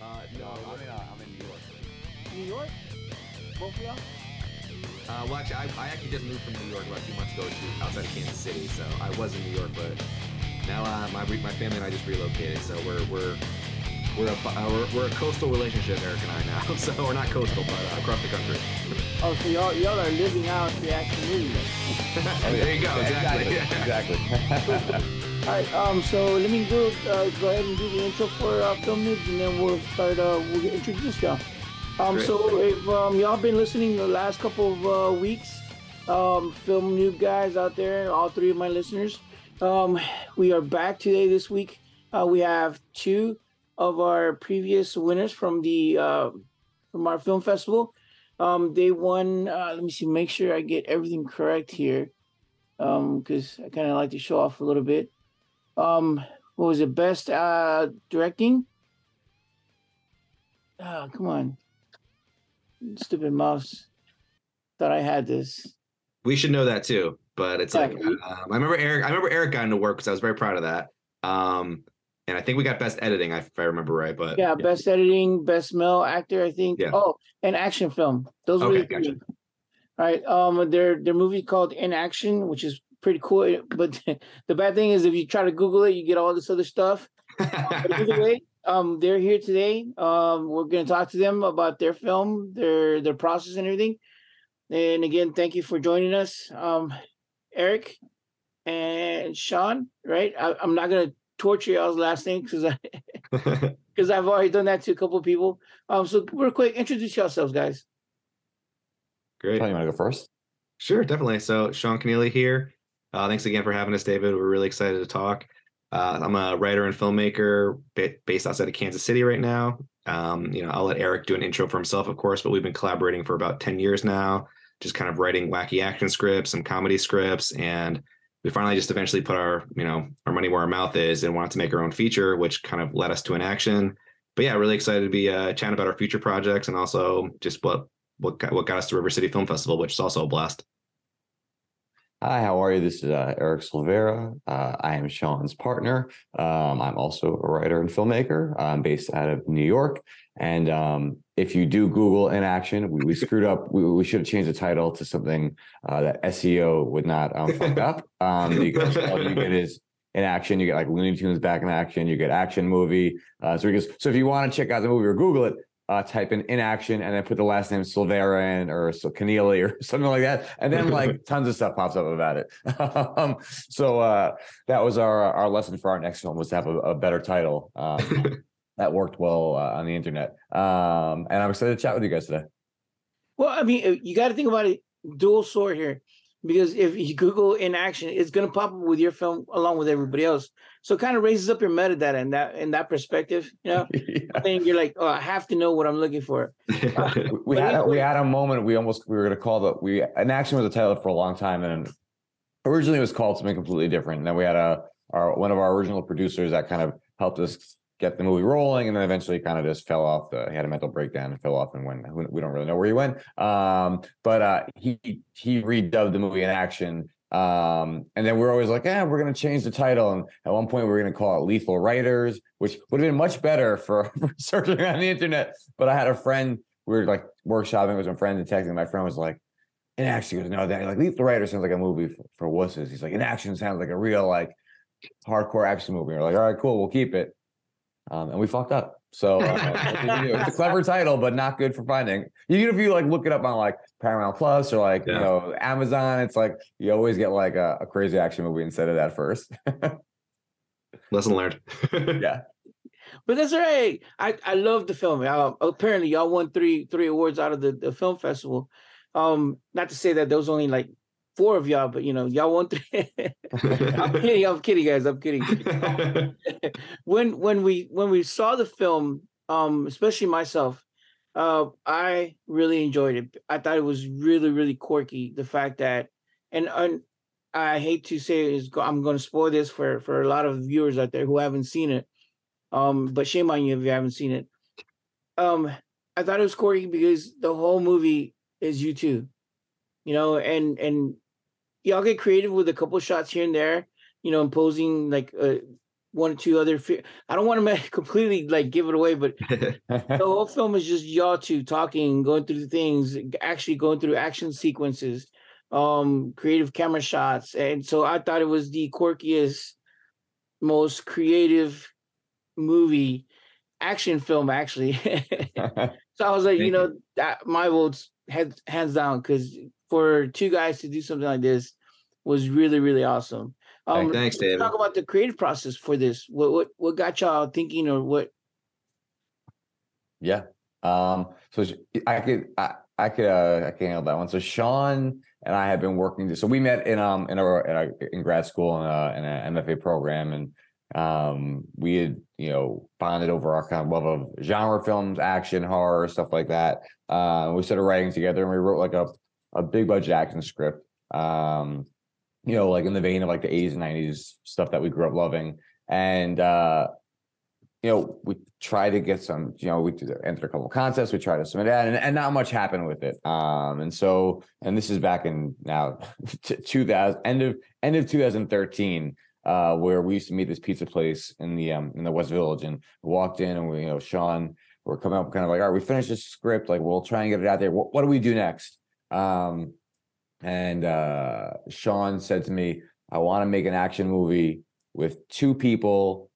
Uh, no, I'm in, uh, I'm in New York. New York? Both of y'all? Uh, well, actually, I, I actually just moved from New York about two months ago to outside of Kansas City, so I was in New York, but now uh, my my family and I just relocated, so we're we're we're a uh, we're, we're a coastal relationship, Eric and I now. So we're not coastal, but uh, across the country. Oh, so y'all y'all are living out the action movie. there you go. Exactly. Exactly. exactly. All right. Um. So let me go uh, go ahead and do the intro for uh, film noobs, and then we'll start. Uh, we'll get introduced y'all. Um. Great. So if um y'all been listening the last couple of uh, weeks, um, film noob guys out there, all three of my listeners, um, we are back today this week. Uh, we have two of our previous winners from the uh, from our film festival. Um, they won. Uh, let me see. Make sure I get everything correct here, um, because I kind of like to show off a little bit. Um, what was it? Best uh, directing. Ah, come on, stupid mouse. Thought I had this. We should know that too, but it's like um, I remember Eric. I remember Eric got into work because I was very proud of that. Um, and I think we got best editing, if I remember right. But Yeah, best editing, best male actor, I think. Yeah. Oh, and action film. Those were the gotcha. All right. Um, their their movie called In Action, which is pretty cool. But the bad thing is, if you try to Google it, you get all this other stuff. But either way, um, they're here today. Um, we're gonna talk to them about their film, their their process, and everything. And again, thank you for joining us, um, Eric and Sean. Right? I, I'm not gonna torture y'all's last name because I because I've already done that to a couple of people. Um, so real quick, introduce yourselves, guys. Great. Tony, you want to go first? Sure, definitely. So Sean Kenealy here. Uh, thanks again for having us, David. We're really excited to talk. Uh, I'm a writer and filmmaker based outside of Kansas City right now. Um, you know, I'll let Eric do an intro for himself, of course, but we've been collaborating for about 10 years now, just kind of writing wacky action scripts, some comedy scripts, and we finally just eventually put our, you know, our money where our mouth is and wanted to make our own feature, which kind of led us to an action. But yeah, really excited to be uh, chatting about our future projects and also just what what got, what got us to River City Film Festival, which is also a blast. Hi, how are you? This is uh, Eric Silvera. Uh, I am Sean's partner. Um, I'm also a writer and filmmaker. I'm based out of New York. And um, if you do Google in action, we, we screwed up. We, we should have changed the title to something uh, that SEO would not um, fuck up. Um, because all you get is in action. You get like Looney Tunes back in action. You get action movie. Uh, so, because, so if you want to check out the movie or Google it, uh, type in in action and then put the last name Silvera in or so Kenealy or something like that. And then like tons of stuff pops up about it. um, so uh, that was our our lesson for our next film was to have a, a better title. Um, that worked well uh, on the internet. Um, and I'm excited to chat with you guys today. Well, I mean, you got to think about it dual sword here, because if you Google in action, it's going to pop up with your film along with everybody else. So it kind of raises up your metadata in that in that perspective. You know, Yeah. then you're like, oh, I have to know what I'm looking for. Uh, we had a, we had a moment we almost we were going to call the we an action was a title for a long time and originally it was called something completely different and then we had a our one of our original producers that kind of helped us get the movie rolling and then eventually kind of just fell off the he had a mental breakdown and fell off and went we we don't really know where he went um but uh he he redubbed the movie in action um and then we're always like yeah we're going to change the title and at one point we going to call it lethal writers which would have been much better for, for searching on the internet but i had a friend we were like workshopping with some friends and texting. My friend was like, "In action." Goes, "No, that like Lethal Writer sounds like a movie for, for wusses." He's like, "In action sounds like a real like hardcore action movie." We're like, "All right, cool, we'll keep it." Um, and we fucked up. So uh, what can you do? it's a clever title, but not good for finding. Even if you like look it up on like Paramount Plus or like you know Amazon, it's like you always get like a, a crazy action movie instead of that first. Lesson learned. yeah. But that's right. I I love the film. Uh, apparently, y'all won three three awards out of the, the film festival. Um, not to say that there was only like four of y'all, but you know, y'all won three. I'm kidding. I'm kidding, guys. I'm kidding. when when we when we saw the film, um, especially myself, uh, I really enjoyed it. I thought it was really really quirky. The fact that, and and I hate to say is, I'm going to spoil this for for a lot of viewers out there who haven't seen it. Um, but shame on you if you haven't seen it. Um, I thought it was quirky because the whole movie is you two, you know, and and y'all get creative with a couple shots here and there, you know, imposing like uh, one or two other. Fi- I don't want to completely like give it away, but the whole film is just y'all two talking, going through things, actually going through action sequences, um, creative camera shots, and so I thought it was the quirkiest, most creative movie, action film actually. so I was like, you know, that my votes hands hands down because for two guys to do something like this was really really awesome. Um, Thanks, David. Talk about the creative process for this. What what what got y'all thinking, or what? Yeah. Um, so I could I, I could uh I can handle that one. So Sean and I have been working so we met in um in our, in, our, in grad school in a in an MFA program and um we had you know bonded over our kind of love of genre films, action, horror, stuff like that. Uh we started writing together and we wrote like a a big budget action script. Um you know, like in the vein of like the 80s and 90s stuff that we grew up loving. And uh you know, we tried to get some, you know, we entered a couple of contests, we tried to submit that, and, and not much happened with it. Um, and so, and this is back in now 2000, end of end of 2013, uh, where we used to meet this pizza place in the um in the West Village, and walked in, and we, you know, Sean, we're coming up kind of like, all right, we finished this script, like we'll try and get it out there. What, what do we do next? Um, and uh, Sean said to me, I want to make an action movie with two people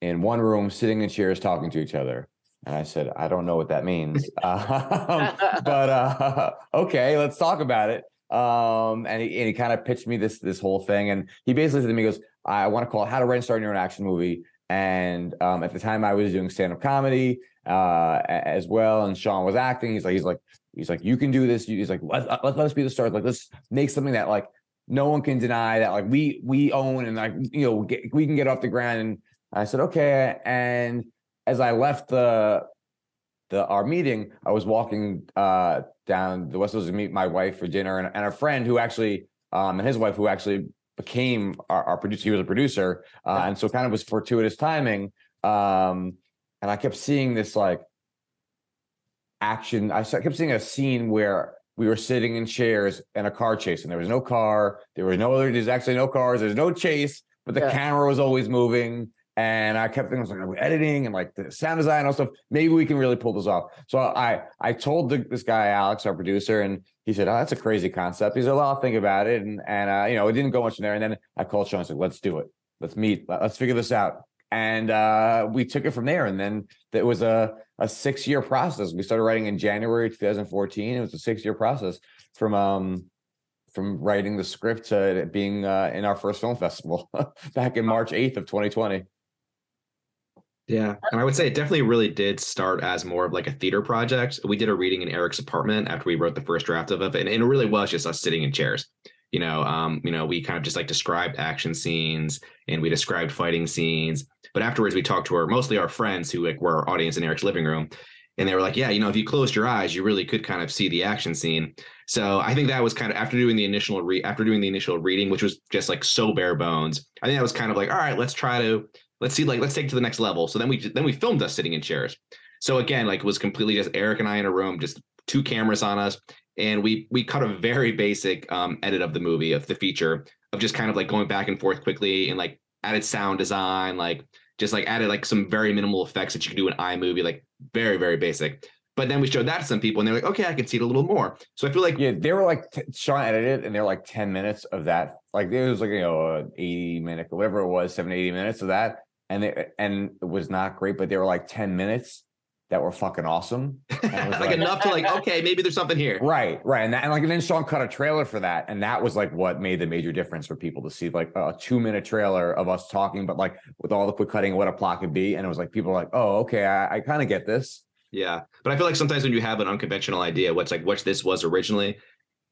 in one room sitting in chairs talking to each other. And I said, I don't know what that means. um, but uh, okay, let's talk about it. Um, and he, and he kind of pitched me this this whole thing. And he basically said to me, he goes, I want to call it How to Write and Your Own Action Movie. And um, at the time I was doing stand-up comedy uh, as well. And Sean was acting. He's like, he's like, he's like, you can do this. He's like, let, let, let us be the stars. Like, let's make something that like no one can deny that like we we own and like you know get, we can get off the ground and I said, okay. And as I left the the our meeting, I was walking uh down the West Coast to meet my wife for dinner and, and a friend who actually um and his wife who actually became our, our producer. He was a producer. Uh, and so kind of was fortuitous timing. Um and I kept seeing this like action. I kept seeing a scene where we were sitting in chairs and a car chase, and there was no car. There was no other. There's actually no cars. There's no chase, but the Yeah. camera was always moving. And I kept thinking, I was like, editing and like the sound design and all stuff? Maybe we can really pull this off. So I I told the, this guy Alex, our producer, and he said, "Oh, that's a crazy concept." He said, "Well, I'll think about it." And and uh, you know, it didn't go much from there. And then I called Sean and said, "Let's do it. Let's meet. Let's figure this out." And uh, we took it from there. And then it was a a six year process. We started writing in January 2014. It was a six year process from um from writing the script to being uh, in our first film festival back in March 8th of 2020. Yeah, and I would say it definitely really did start as more of like a theater project. We did a reading in Eric's apartment after we wrote the first draft of it, and it really was just us sitting in chairs. You know, um, you know, we kind of just like described action scenes and we described fighting scenes. But afterwards, we talked to our mostly our friends who like were our audience in Eric's living room, and they were like, "Yeah, you know, if you closed your eyes, you really could kind of see the action scene." So I think that was kind of after doing the initial re after doing the initial reading, which was just like so bare bones. I think that was kind of like, all right, let's try to let's see like let's take to the next level so then we then we filmed us sitting in chairs so again like it was completely just eric and i in a room just two cameras on us and we we cut a very basic um edit of the movie of the feature of just kind of like going back and forth quickly and like added sound design like just like added like some very minimal effects that you could do in iMovie, like very very basic but then we showed that to some people and they're like okay i can see it a little more so i feel like Yeah, they were like t- Sean edited, and they're like ten minutes of that. Like it was like you know, eighty minute, whatever it was, 70, 80 minutes of that, and they and it was not great, but they were like ten minutes that were fucking awesome. was like like- enough to like okay maybe there's something here Right, right, and that, and like and then Sean cut a trailer for that, and that was like what made the major difference for people to see like a two minute trailer of us talking, but like with all the quick cutting, what a plot could be, and it was like people were like, oh, okay, I, I kind of get this. Yeah, but I feel like sometimes when you have an unconventional idea, what's like what this was originally,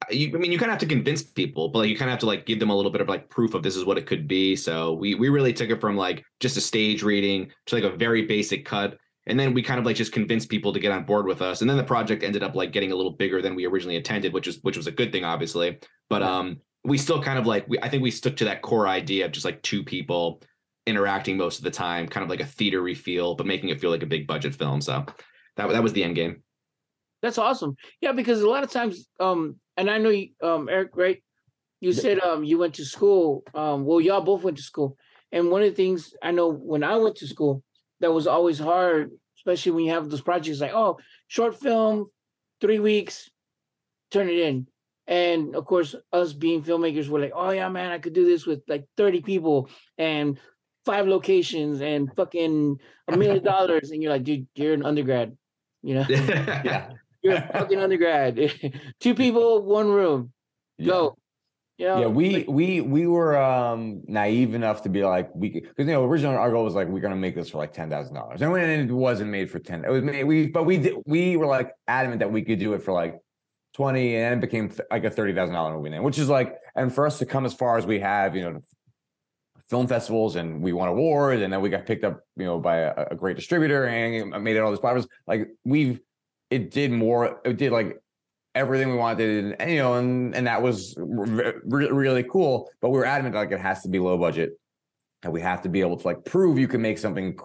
uh, you, I mean, you kind of have to convince people, but like you kind of have to like give them a little bit of like proof of this is what it could be. So we we really took it from like just a stage reading to like a very basic cut, and then we kind of like just convinced people to get on board with us, and then the project ended up like getting a little bigger than we originally intended, which was which was a good thing, obviously. But um, we still kind of like we, I think we stuck to that core idea of just like two people interacting most of the time, kind of like a theatery feel, but making it feel like a big budget film. So that that was the end game. That's awesome. Yeah, because a lot of times, um, and I know you, um, Eric, right? You said um you went to school. Um, well, y'all both went to school, And one of the things I know when I went to school that was always hard, especially when you have those projects like, oh, short film, three weeks, turn it in. And of course, us being filmmakers, we're like, oh yeah, man, I could do this with like 30 people and five locations and fucking a million dollars. And you're like, dude, you're an undergrad, you know, Yeah. you're a fucking undergrad. Two people, one room, go. You know, Yeah, we like, we we were um naive enough to be like we because you know originally our goal was like we're gonna make this for like ten thousand dollars. And when it wasn't made for ten it was made we but we did we were like adamant that we could do it for like twenty and it became th- like a thirty thousand dollar movie then which is like and for us to come as far as we have you know film festivals and we won awards and then we got picked up you know by a, a great distributor and made it all this problems like we've it did more it did like everything we wanted and you know and and that was re- re- really cool but we were adamant like it has to be low budget and we have to be able to like prove you can make something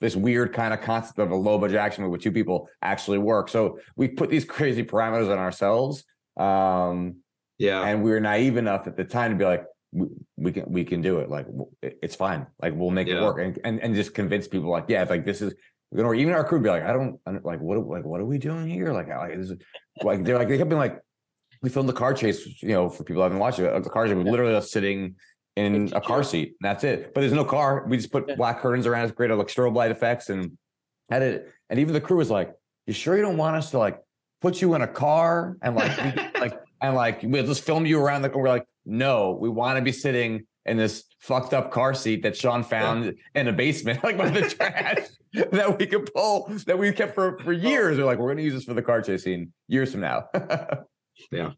this weird kind of concept of a low budget action movie with two people actually work so we put these crazy parameters on ourselves um yeah. and we were naive enough at the time to be like we, we can we can do it like it's fine like we'll make it work and, and and just convince people like yeah like this is you know even our crew would be like i don't I don't- like what like what are we doing here? Like, like this is like they're like they kept being like we filmed the car chase you know for people who haven't watched it uh, the car chase was literally us sitting in a car seat and that's it. But there's no car. We just put Yeah. black curtains around it created like strobe light effects and had it and even the crew was like you sure you don't want us to like put you in a car and like we, like and like we'll just film you around the we're like no we want to be sitting in this fucked up car seat that sean found in a basement like by the trash that we could pull that we kept for for oh. years we're like we're gonna use this for the car chase scene years from now yeah.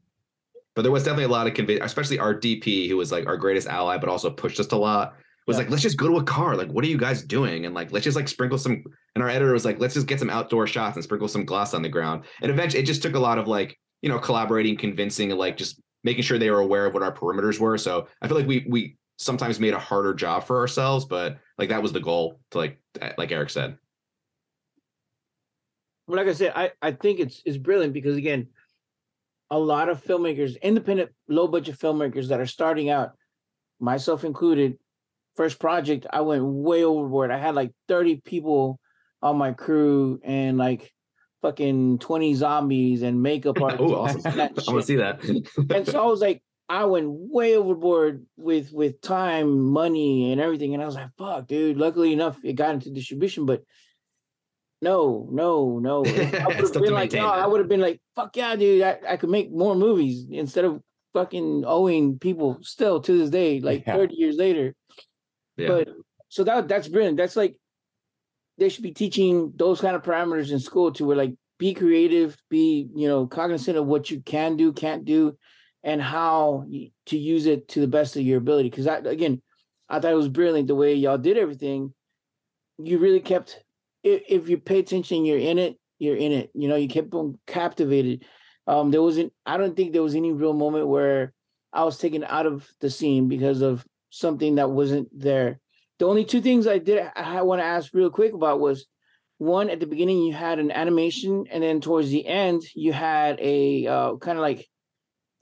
but there was definitely a lot of convincing, especially our DP, who was like our greatest ally, but also pushed us a lot. Was Yeah. like, let's just go to a car. Like, what are you guys doing? And like, let's just like sprinkle some. And our editor was like, let's just get some outdoor shots and sprinkle some glass on the ground. And eventually, it just took a lot of like, you know, collaborating, convincing, and like just making sure they were aware of what our perimeters were. So I feel like we we sometimes made a harder job for ourselves, but like that was the goal to like eh, like Eric said. Well, like I said, I, I think it's it's brilliant because again, a lot of filmmakers, independent, low budget filmmakers that are starting out, myself included, first project, I went way overboard. I had like 30 people on my crew and like fucking 20 zombies and makeup oh, artists. oh, awesome! I want to see that. and so I was like, I went way overboard with with time, money, and everything. And I was like, fuck, dude. Luckily enough, it got into distribution, but no, no, no. I would have been like, no. I would have been like, fuck yeah, dude. I, I could make more movies instead of fucking owing people still to this day, like Yeah. 30 years later. yeah. But so that that's brilliant. That's like they should be teaching those kind of parameters in school to where like be creative, be you know cognizant of what you can do, can't do, and how to use it to the best of your ability. Because I again, I thought it was brilliant the way y'all did everything. You really kept if, you pay attention, you're in it. You're in it. You know, you kept them captivated. Um, there wasn't. I don't think there was any real moment where I was taken out of the scene because of something that wasn't there. The only two things I did I want to ask real quick about was one at the beginning you had an animation, and then towards the end you had a uh, kind of like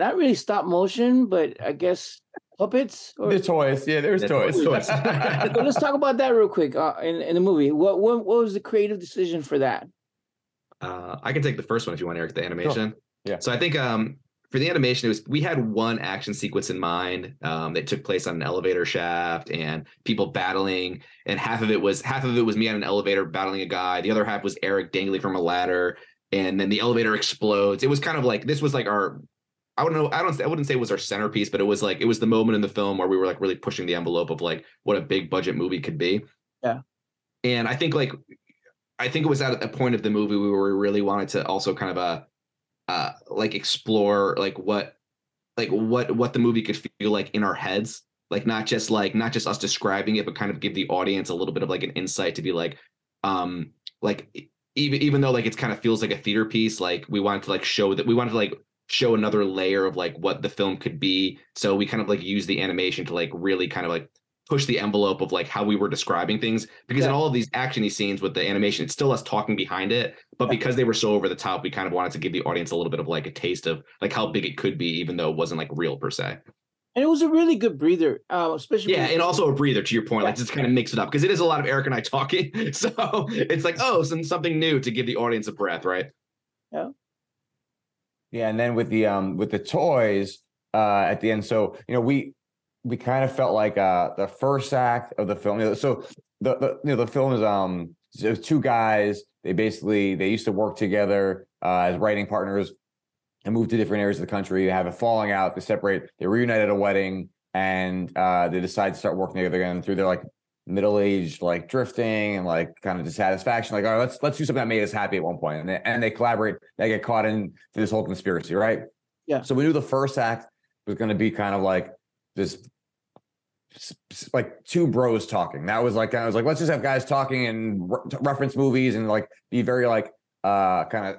not really stop motion, but I guess puppets. Or, the toys yeah there's Yeah, toys, toys. so let's talk about that real quick uh, in in the movie. What what what was the creative decision for that? Uh, I can take the first one if you want, Eric, the animation. Yeah. So I think um, for the animation, it was we had one action sequence in mind um, that took place on an elevator shaft and people battling, and half of it was half of it was me on an elevator battling a guy. The other half was Eric dangling from a ladder, and then the elevator explodes. It was kind of like this was like our. I don't know. I don't. I wouldn't say it was our centerpiece, but it was like it was the moment in the film where we were like really pushing the envelope of like what a big budget movie could be. Yeah. And I think like I think it was at a point of the movie where we really wanted to also kind of uh uh like explore like what like what what the movie could feel like in our heads like not just like not just us describing it but kind of give the audience a little bit of like an insight to be like um like even even though like it's kind of feels like a theater piece like we wanted to like show that we wanted to like show another layer of like what the film could be. So we kind of like use the animation to like really kind of like push the envelope of like how we were describing things. Because in all of these actiony scenes with the animation it's still us talking behind it. But because they were so over the top we kind of wanted to give the audience a little bit of like a taste of like how big it could be even though it wasn't like real per se. And it was a really good breather, uh, especially Yeah, and also a breather to your point, like just kind of mix it up. Because it is a lot of Eric and I talking. So it's like, oh, some something new to give the audience a breath, right? Yeah, and then with the um with the toys uh at the end, so you know we we kind of felt like uh the first act of the film. You know, so the, the you know the film is um there's two guys. They basically they used to work together uh, as writing partners and moved to different areas of the country. They have a falling out. They separate. They reunite at a wedding, and uh, they decide to start working together again through their like middle aged like drifting and like kind of dissatisfaction. Like, all right, let's let's do something that made us happy at one point, and they, and they collaborate. They get caught in this whole conspiracy, right? Yeah. So we knew the first act was going to be kind of like this like two bros talking. That was like I was like, let's just have guys talking and re- reference movies and like be very like uh kind of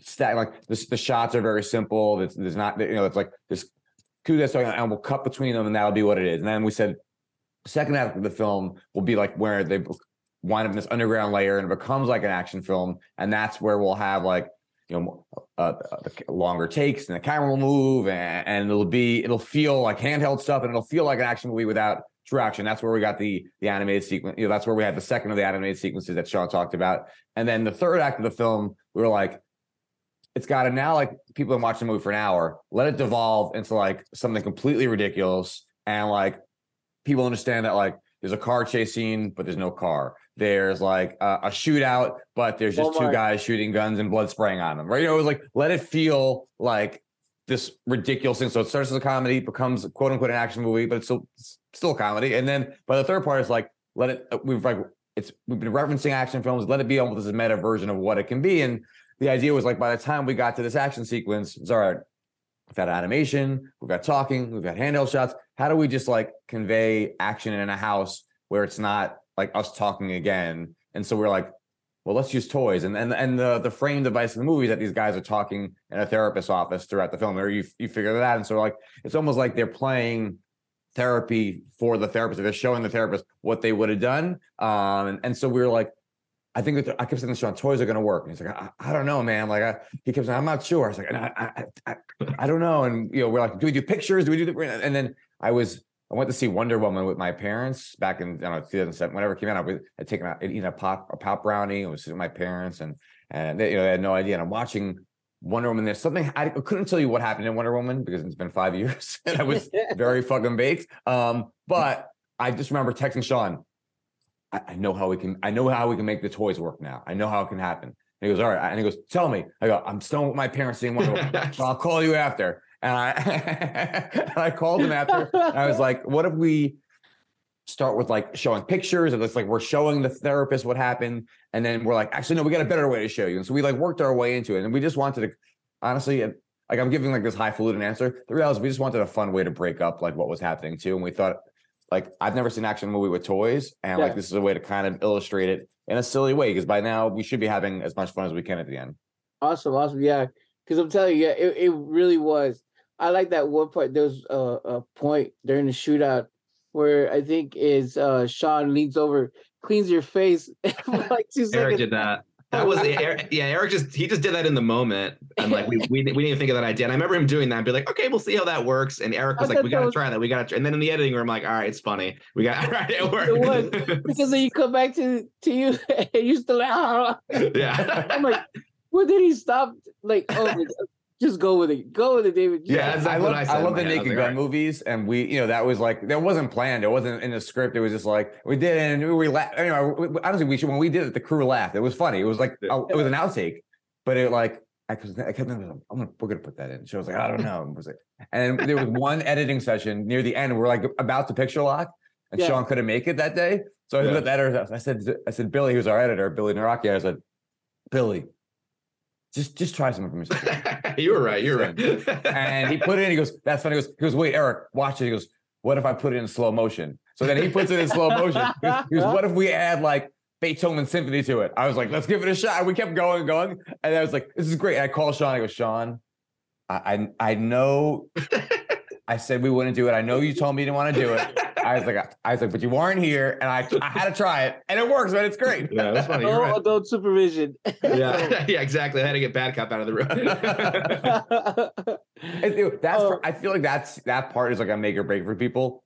stack like this the shots are very simple. It's there's not you know, it's like this two guys talking and we'll cut between them and that'll be what it is. And then we said second half of the film will be like where they wind up in this underground layer and it becomes like an action film, and that's where we'll have like you know uh, the longer takes and the camera will move and, and it'll be it'll feel like handheld stuff and it'll feel like an action movie without true action. That's where we got the the animated sequence. You know, that's where we had the second of the animated sequences that Sean talked about. And then the third act of the film, we were like, it's got to now like people have watched the movie for an hour, let it devolve into like something completely ridiculous and like people understand that like there's a car chase scene, but there's no car. There's like a, a shootout, but there's just two guys shooting guns and blood spraying on them. Right? You know, it was like let it feel like this ridiculous thing. So it starts as a comedy, becomes quote unquote an action movie, but it's still it's still a comedy. And then by the third part, it's like let it. uh, We've like it's we've been referencing action films. Let it be almost this meta version of what it can be. And the idea was like by the time we got to this action sequence, it's all right. We've got animation, we've got talking, we've got handheld shots. How do we just like convey action in a house where it's not like us talking again? And so we're like, well, let's use toys. And and and the the frame device of the movie that these guys are talking in a therapist's office throughout the film, or you you figure that out. And so like it's almost like they're playing therapy for the therapist. They're showing the therapist what they would have done. Um, and, and so we were like, I think that I kept saying to Sean, toys are going to work. And he's like, I, I don't know, man. Like, I, he kept saying, I'm not sure. I was like, I, I, I, I don't know. And, you know, we're like, do we do pictures? Do we do the, and then I was, I went to see Wonder Woman with my parents back in, I don't know, 2007, whenever it came out, I was, I'd taken out, eating a pop, a pop brownie. I was with my parents and, and they, you know, they had no idea. And I'm watching Wonder Woman. There's something, I couldn't tell you what happened in Wonder Woman because it's been five years and I was very fucking baked. Um, but I just remember texting Sean, I, I know how we can, I know how we can make the toys work now. I know how it can happen. And he goes, all right. And he goes, tell me. I go, I'm staying with my parents seeing Wonder Woman. so I'll call you after. And I, and I called him after. And I was like, what if we start with like showing pictures and it's like we're showing the therapist what happened. And then we're like, actually, no, we got a better way to show you. And so we like worked our way into it. And we just wanted to, honestly, like I'm giving like this highfalutin answer. The reality is we just wanted a fun way to break up like what was happening too. And we thought like I've never seen an action movie with toys, and like this is a way to kind of illustrate it in a silly way because by now we should be having as much fun as we can at the end. Awesome, awesome. Yeah, because I'm telling you, yeah, it, it really was. I like that one part. There was a, a point during the shootout where I think is uh Sean leans over, cleans your face like two Eric seconds. did that. That was Eric, yeah. Eric just he just did that in the moment, and like we, we we didn't even think of that idea. And I remember him doing that and be like, okay, we'll see how that works. And Eric I was like, we gotta was- try that. We gotta. Try. And then in the editing room, I'm like, all right, it's funny. We got all right, it was. worked. because then you come back to to you and you still like, "Ah." yeah, I'm like, when did he stop? Like, oh, just go with it, go with it, David. Yeah, Yeah, that's I exactly love, I I, said in love the head. I was Naked Gun all right. movies, and we, you know, that was like that wasn't planned. It wasn't in the script. It was just like we did, it and we, we laughed. Anyway, we- we- honestly, we should when we did it, the crew laughed. It was funny. It was like Yeah. oh, it was an outtake, but it like I, cause I kept thinking, I'm gonna we're gonna put that in. She was like, I don't know. And, was like, and there was one editing session near the end. We're like about to picture lock, and Yeah. Sean couldn't make it that day. So I Yeah. looked at the. I said, I said, Billy, who's our editor, Billy Naraki. I said, Billy, just just try something for me. you were right. You're right. and he put it in. He goes, "That's funny." He goes, "He goes, wait, Eric, watch it." He goes, "What if I put it in slow motion?" So then he puts it in slow motion. He goes, he goes, "What if we add like Beethoven Symphony to it?" I was like, "Let's give it a shot." We kept going and going, and I was like, "This is great." And I called Sean. I go, "Sean, I I, I know." I said we wouldn't do it. I know you told me you didn't want to do it. I was like, I was like, but you weren't here, and I, I had to try it, and it works, man. It's great. Yeah, that's funny. You're no right. adult supervision. Yeah, yeah, exactly. I had to get bad cop out of the room. It- it- that's Oh. I feel like that's that part is like a make or break for people.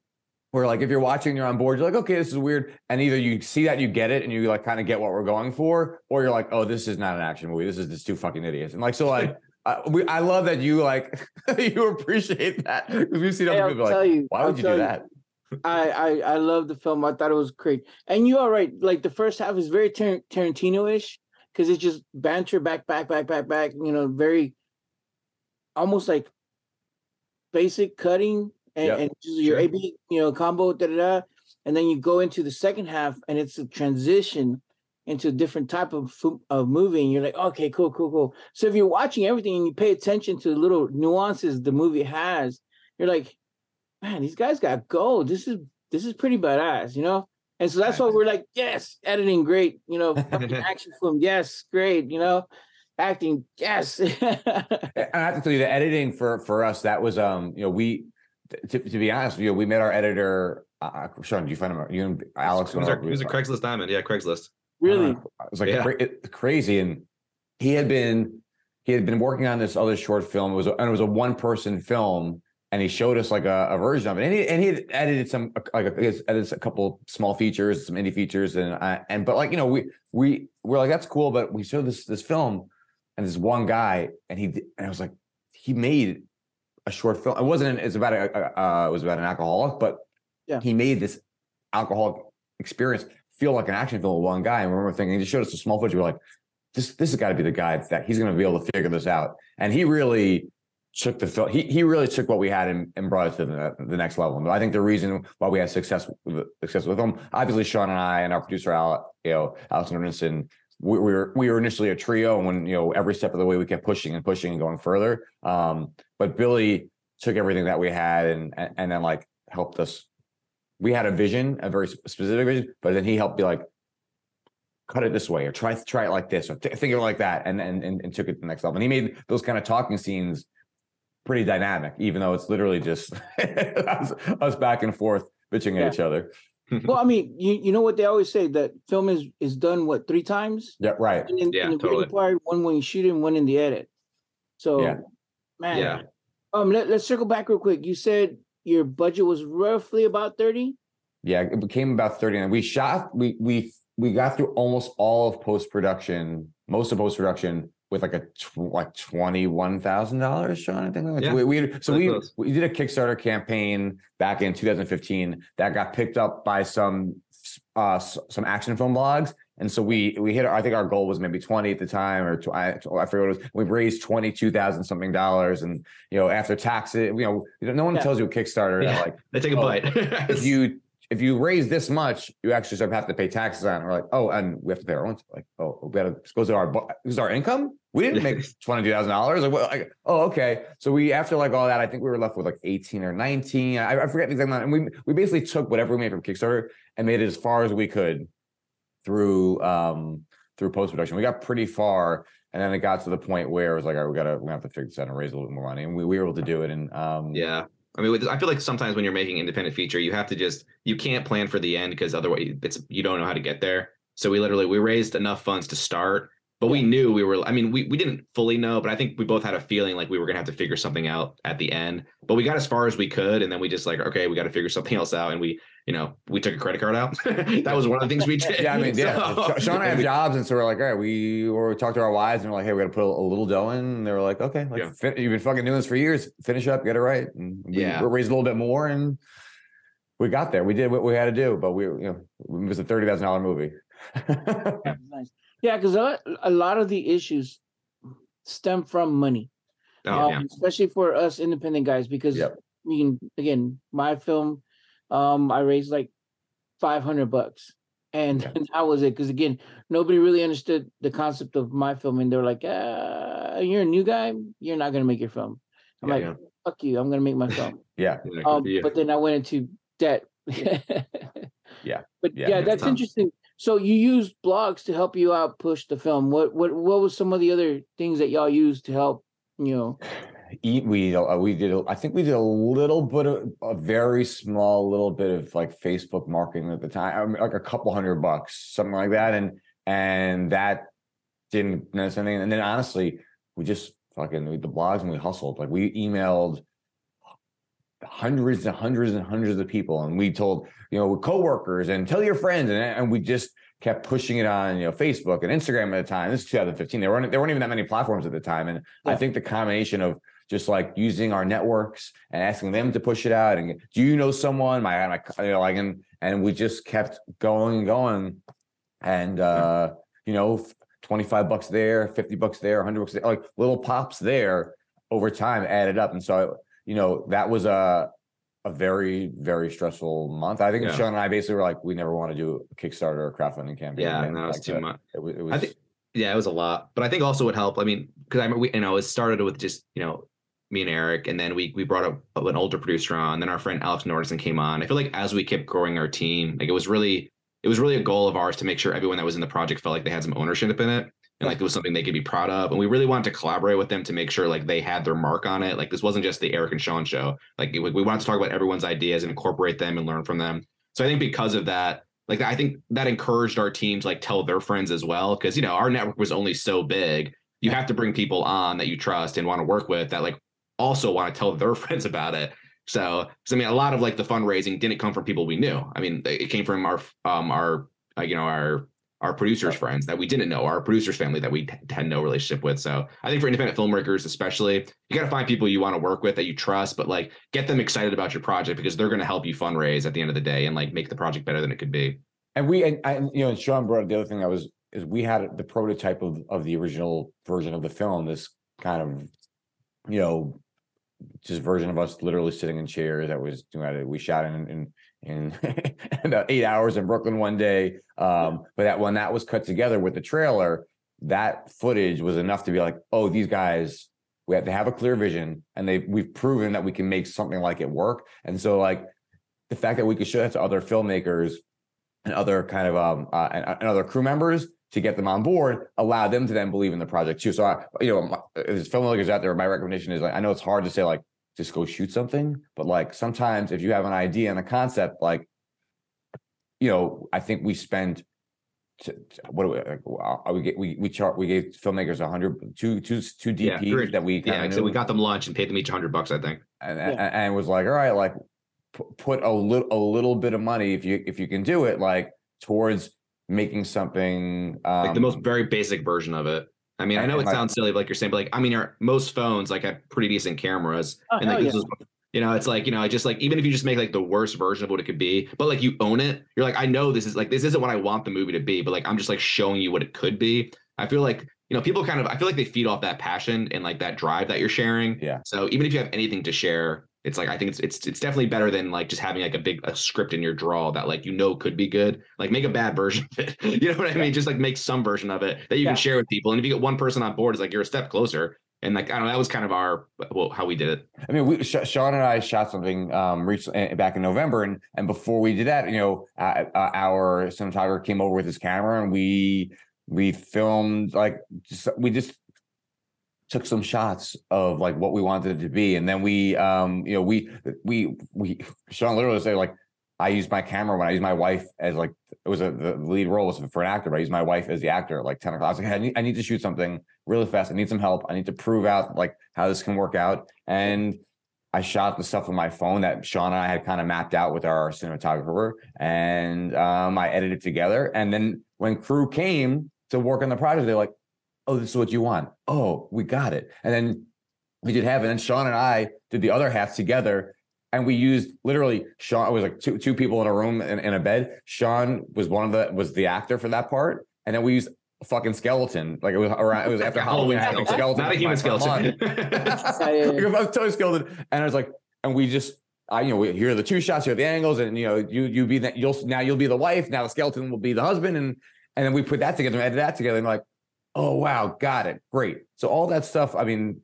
Where like if you're watching, you're on board, you're like, okay, this is weird, and either you see that you get it and you like kind of get what we're going for, or you're like, oh, this is not an action movie. This is just two fucking idiots. And like so, like uh, we, I love that you like you appreciate that because we've seen Hey, other I'll people like, you. why I'll would you tell do that? I, I I love the film. I thought it was great. And you are right. Like the first half is very Tar- Tarantino-ish because it's just banter back, back, back, back, back. You know, very almost like basic cutting and, Yep, and just your sure. AB, you know, combo, da da da. And then you go into the second half, and it's a transition into a different type of of movie, and you're like, okay, cool, cool, cool. So if you're watching everything and you pay attention to the little nuances the movie has, you're like, man, these guys got gold. This is this is pretty badass, you know. And so that's why we're like, yes, editing great, you know, action film, yes, great, you know, acting, yes. And I have to tell you, the editing for for us that was um you know we to, to be honest with you, we met our editor. Uh, Sean, do you find him? You and Alex. It was, went our, over- was a Craigslist diamond. Yeah, Craigslist. really, It was like Yeah. cra- it- crazy, and he had been he had been working on this other short film. It was a, and it was a one person film, and he showed us like a, a version of it, and he and he had edited some like a, edited a couple small features, some indie features, and uh, and but like you know we we we're like that's cool, but we showed this this film, and this one guy, and he and I was like he made a short film. It wasn't. It's about a, uh, it was about an alcoholic, but Yeah. he made this alcoholic experience feel like an action film with one guy. And we remember thinking, he just showed us a small footage. We are like, this this has got to be the guy that he's going to be able to figure this out. And he really took the film. He he really took what we had and, and brought it to the, the next level. And I think the reason why we had success success with him, obviously Sean and I and our producer Al, you know, Alison Ernison, we, we were we were initially a trio, and when you know every step of the way we kept pushing and pushing and going further. Um, but Billy took everything that we had and and, and then like helped us. We had a vision, a very specific vision, but then he helped be like, cut it this way, or try try it like this, or th- think of it like that, and, and and and took it to the next level. And he made those kind of talking scenes pretty dynamic, even though it's literally just us, us back and forth bitching Yeah. at each other. well, I mean, you you know what they always say that film is is done what three times? Yeah, right. One in, Yeah, in the totally. part, one when you shoot it, and one in the edit. So, Yeah. man, Yeah. um, let, let's circle back real quick. You said your budget was roughly about thirty. Yeah, it became about 39. We shot, we we we got through almost all of post-production, most of post-production with like a tw- like twenty-one thousand dollars, Sean. I think like, Yeah, we, we so we close. we did a Kickstarter campaign back in 2015 that got picked up by some uh some action film blogs. And so we we hit. I think our goal was maybe twenty at the time, or tw- I, I forget what it was. We raised twenty two thousand something dollars, and you know after taxes, you know, no one Yeah. tells you a Kickstarter Yeah. like They take a Oh, bite. if you if you raise this much, you actually start have to pay taxes on it. We're like, oh, and we have to pay our own. Like, oh, we got to goes to our is our income. We didn't make twenty two thousand dollars. Like, well, like, oh, okay. So we after like all that, I think we were left with like eighteen or nineteen. I, I forget the exact amount. And we we basically took whatever we made from Kickstarter and made it as far as we could through um through post production. We got pretty far. And then it got to the point where it was like, all right, we gotta we have to figure this out and raise a little bit more money. And we, we were able to do it. And um Yeah. I mean, I feel like sometimes when you're making independent feature, you have to just you can't plan for the end because otherwise it's you don't know how to get there. So we literally we raised enough funds to start, but we knew we were. I mean, we we didn't fully know, but I think we both had a feeling like we were gonna have to figure something out at the end. But we got as far as we could, and then we just like, okay, we got to figure something else out, and we, you know, we took a credit card out. that was one of the things we did. Yeah, I mean, yeah. So- Sean and I have jobs, and so we're like, all right, we or we talked to our wives, and we're like, hey, we got to put a, a little dough in. And they were like, okay, like Yeah. fin- you've been fucking doing this for years. Finish up, get it right. And we, Yeah. we raised a little bit more, and we got there. We did what we had to do, but we, you know, it was a thirty thousand dollar movie. Yeah, nice. Yeah, because a, lot- a lot of the issues stem from money, Oh, um, yeah. especially for us independent guys. Because Yep. we can again, my film, um, I raised like five hundred bucks, and Yeah. that was it. Because again, nobody really understood the concept of my film, and they were like, uh, "You're a new guy, you're not gonna make your film." I'm Yeah, like, yeah. "Fuck you, I'm gonna make my film." yeah, um, but then I went into debt. Yeah. But Yeah, that's interesting. So you used blogs to help you out push the film. What what what was some of the other things that y'all used to help, you know? we uh, we did I think we did a little bit of a very small little bit of like Facebook marketing at the time I mean, like a couple hundred bucks something like that and and that didn't necessarily and then honestly we just fucking the blogs and we hustled like we emailed hundreds and hundreds and hundreds of people and we told you know coworkers and tell your friends and, and we just kept pushing it on you know Facebook and Instagram at the time. This is 2015 there weren't there weren't even that many platforms at the time and I think the combination of just like using our networks and asking them to push it out and do you know someone? My my you know like and and we just kept going and going and uh you know 25 bucks there 50 bucks there 100 bucks there like little pops there over time added up and so you know that was a a very very stressful month i think Yeah. sean and i basically were like we never want to do a kickstarter or crowdfunding campaign Yeah, again. no, it's Like, too uh, much. it was, it was I think yeah, it was a lot. But I think also would help. I mean, because I we, you know, it started with just you know me and Eric, and then we we brought up an older producer on. Then our friend Alex Nordison came on. I feel like as we kept growing our team, like it was really it was really a goal of ours to make sure everyone that was in the project felt like they had some ownership in it. And like it was something they could be proud of. And we really wanted to collaborate with them to make sure like they had their mark on it. Like this wasn't just the Eric and Sean show. Like we we wanted to talk about everyone's ideas and incorporate them and learn from them. So I think because of that, like I think that encouraged our team to like tell their friends as well. Cause you know, our network was only so big. You have to bring people on that you trust and want to work with that like also want to tell their friends about it. So, I mean, a lot of like the fundraising didn't come from people we knew. I mean, it came from our um our uh, you know our our producers friends that we didn't know, our producers family that we t- had no relationship with. So I think for independent filmmakers, especially, you got to find people you want to work with that you trust, but like get them excited about your project because they're going to help you fundraise at the end of the day and like make the project better than it could be. and we and, and you know and sean brought up the other thing that was is we had the prototype of of the original version of the film this kind of you know just version of us literally sitting in chairs that was doing it we shot in in in about eight hours in brooklyn one day um but that when that was cut together with the trailer that footage was enough to be like oh these guys we have to have a clear vision and they we've proven that we can make something like it work and so like the fact that we could show that to other filmmakers and other kind of um uh, and, and other crew members to get them on board, allow them to then believe in the project too. So I, you know, if as filmmakers out there, my recommendation is like I know it's hard to say like just go shoot something, but like sometimes if you have an idea and a concept, like you know, I think we spend. t- t- What do we like? uh, We get we we chart we gave filmmakers a hundred two two two Yeah, DPs three- that we Yeah, kind so we got them lunch and paid them each hundred bucks, I think. and, Yeah. and and was like, all right, like pu- put a little a little bit of money if you if you can do it, like towards making something um, Like the most very basic version of it. I mean, I know it like- sounds silly, like you're saying, but like I mean, our, most phones like have pretty decent cameras, Oh, and like this yeah. is, you know, it's like you know, I just like even if you just make like the worst version of what it could be, but like you own it, you're like, I know this is like this isn't what I want the movie to be, but like I'm just like showing you what it could be. I feel like you know, people kind of I feel like they feed off that passion and like that drive that you're sharing. Yeah. So even if you have anything to share, it's like I think it's it's it's definitely better than like just having like a big a script in your draw that like you know could be good. Like make a bad version of it. You know what I mean? Just like make some version of it that you Yeah. can share with people. And if you get one person on board, it's like you're a step closer. And like I don't know, that was kind of our well how we did it. I mean, we Sh- Sean and I shot something um recently back in November, and and before we did that, you know, uh, uh, our cinematographer came over with his camera, and we we filmed like just, we just took some shots of like what we wanted it to be, and then we um you know we we we Sean literally said like I used my camera when I used my wife as like it was a the lead role was for an actor, but I used my wife as the actor at like ten o'clock. I was like, hey, I need I need to shoot something really fast. I need some help. I need to prove out like how this can work out. And I shot the stuff on my phone that Sean and I had kind of mapped out with our cinematographer, and um, I edited together. And then when crew came to work on the project, they're like, "Oh, this is what you want. Oh, we got it." And then we did have it. And then Sean and I did the other half together, and we used literally Sean. It was like two two people in a room in, in a bed. Sean was one of the was the actor for that part, and then we used a fucking skeleton. Like it was around. It was after Halloween. I had skeleton. not a human with my- my mom. skeleton. I was totally skilled. And I was like, and we just, I, you know, we, here are the two shots, here are the angles, and you know, you you be that you'll now you'll be the wife, now the skeleton will be the husband, and and then we put that together and added that together, and like, oh wow, got it, great. So all that stuff, I mean,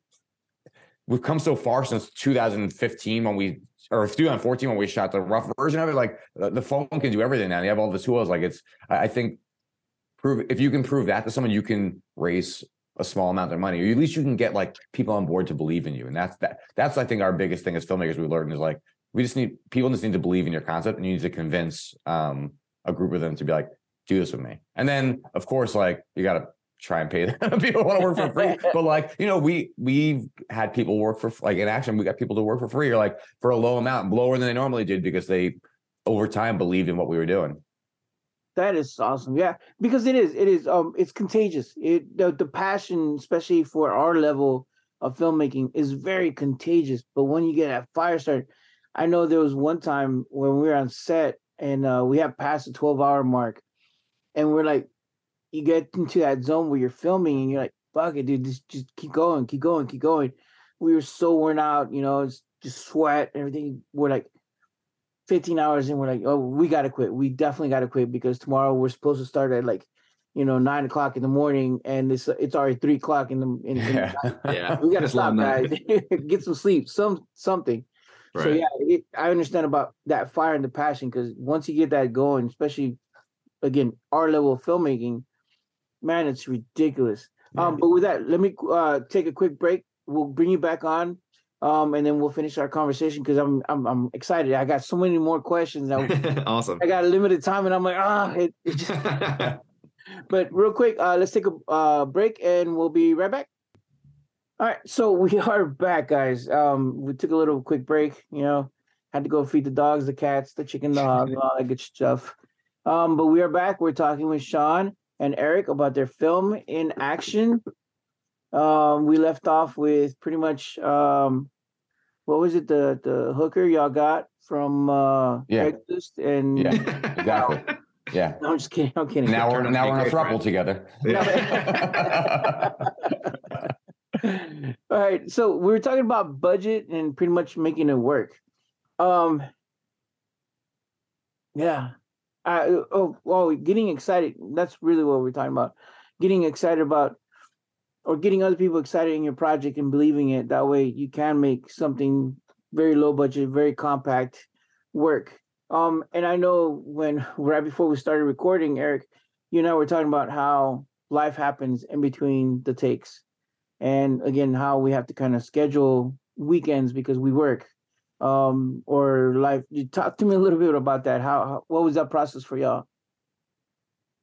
we've come so far since 2015 when we or 2014 when we shot the rough version of it. Like the, phone can do everything now. You have all the tools. Like it's, I, I think, prove if you can prove that to someone, you can raise a small amount of money, or at least you can get like people on board to believe in you. And that's that. That's I think our biggest thing as filmmakers we learned is like we just need people just need to believe in your concept, and you need to convince um, a group of them to be like, do this with me. And then of course, like you got to try and pay them. people want to work for free, but like you know, we we've had people work for like in action. We got people to work for free or like for a low amount, lower than they normally did because they over time believed in what we were doing. That is awesome. Yeah, because it is. It is. Um, it's contagious. It the, the passion, especially for our level of filmmaking, is very contagious. But when you get that fire started, I know there was one time when we were on set and uh, we had passed the twelve hour mark, and we're like, you get into that zone where you're filming and you're like, fuck it, dude, just just keep going, keep going, keep going. We were so worn out, you know, it's just sweat, everything. We're like, 15 hours and we're like, oh, we gotta quit. We definitely gotta quit because tomorrow we're supposed to start at like, you know, nine o'clock in the morning and it's it's already three o'clock in the in, in Yeah. Yeah. we gotta It's a long stop, guys. Get some sleep, some something. So yeah, it, I understand about that fire and the passion because once you get that going, especially again our level of filmmaking, man, it's ridiculous. Um, but with that, let me uh take a quick break. We'll bring you back on, um, and then we'll finish our conversation because I'm I'm I'm excited. I got so many more questions. I, awesome. I got a limited time, and I'm like, ah, it, it just. but real quick, uh, let's take a uh, break, and we'll be right back. All right, so we are back, guys. Um, we took a little quick break. You know, had to go feed the dogs, the cats, the chicken, the hog, all that good stuff. Um, but we are back. We're talking with Sean and Eric about their film in action. Um, we left off with pretty much um, what was it? The the hooker y'all got from uh, Yeah. Craigslist and Yeah. Exactly. Yeah. no, I'm just kidding. I'm kidding. Now we're Turn out to now we're in a throuple together. All right, so we were talking about budget and pretty much making it work. Um, yeah, I oh oh, getting excited. That's really what we're talking about. Getting excited about, or getting other people excited in your project and believing it. That way, you can make something very low budget, very compact work. Um, and I know when right before we started recording, Eric, you and I were talking about how life happens in between the takes and again how we have to kind of schedule weekends because we work um or life you talk to me a little bit about that how, how what was that process for y'all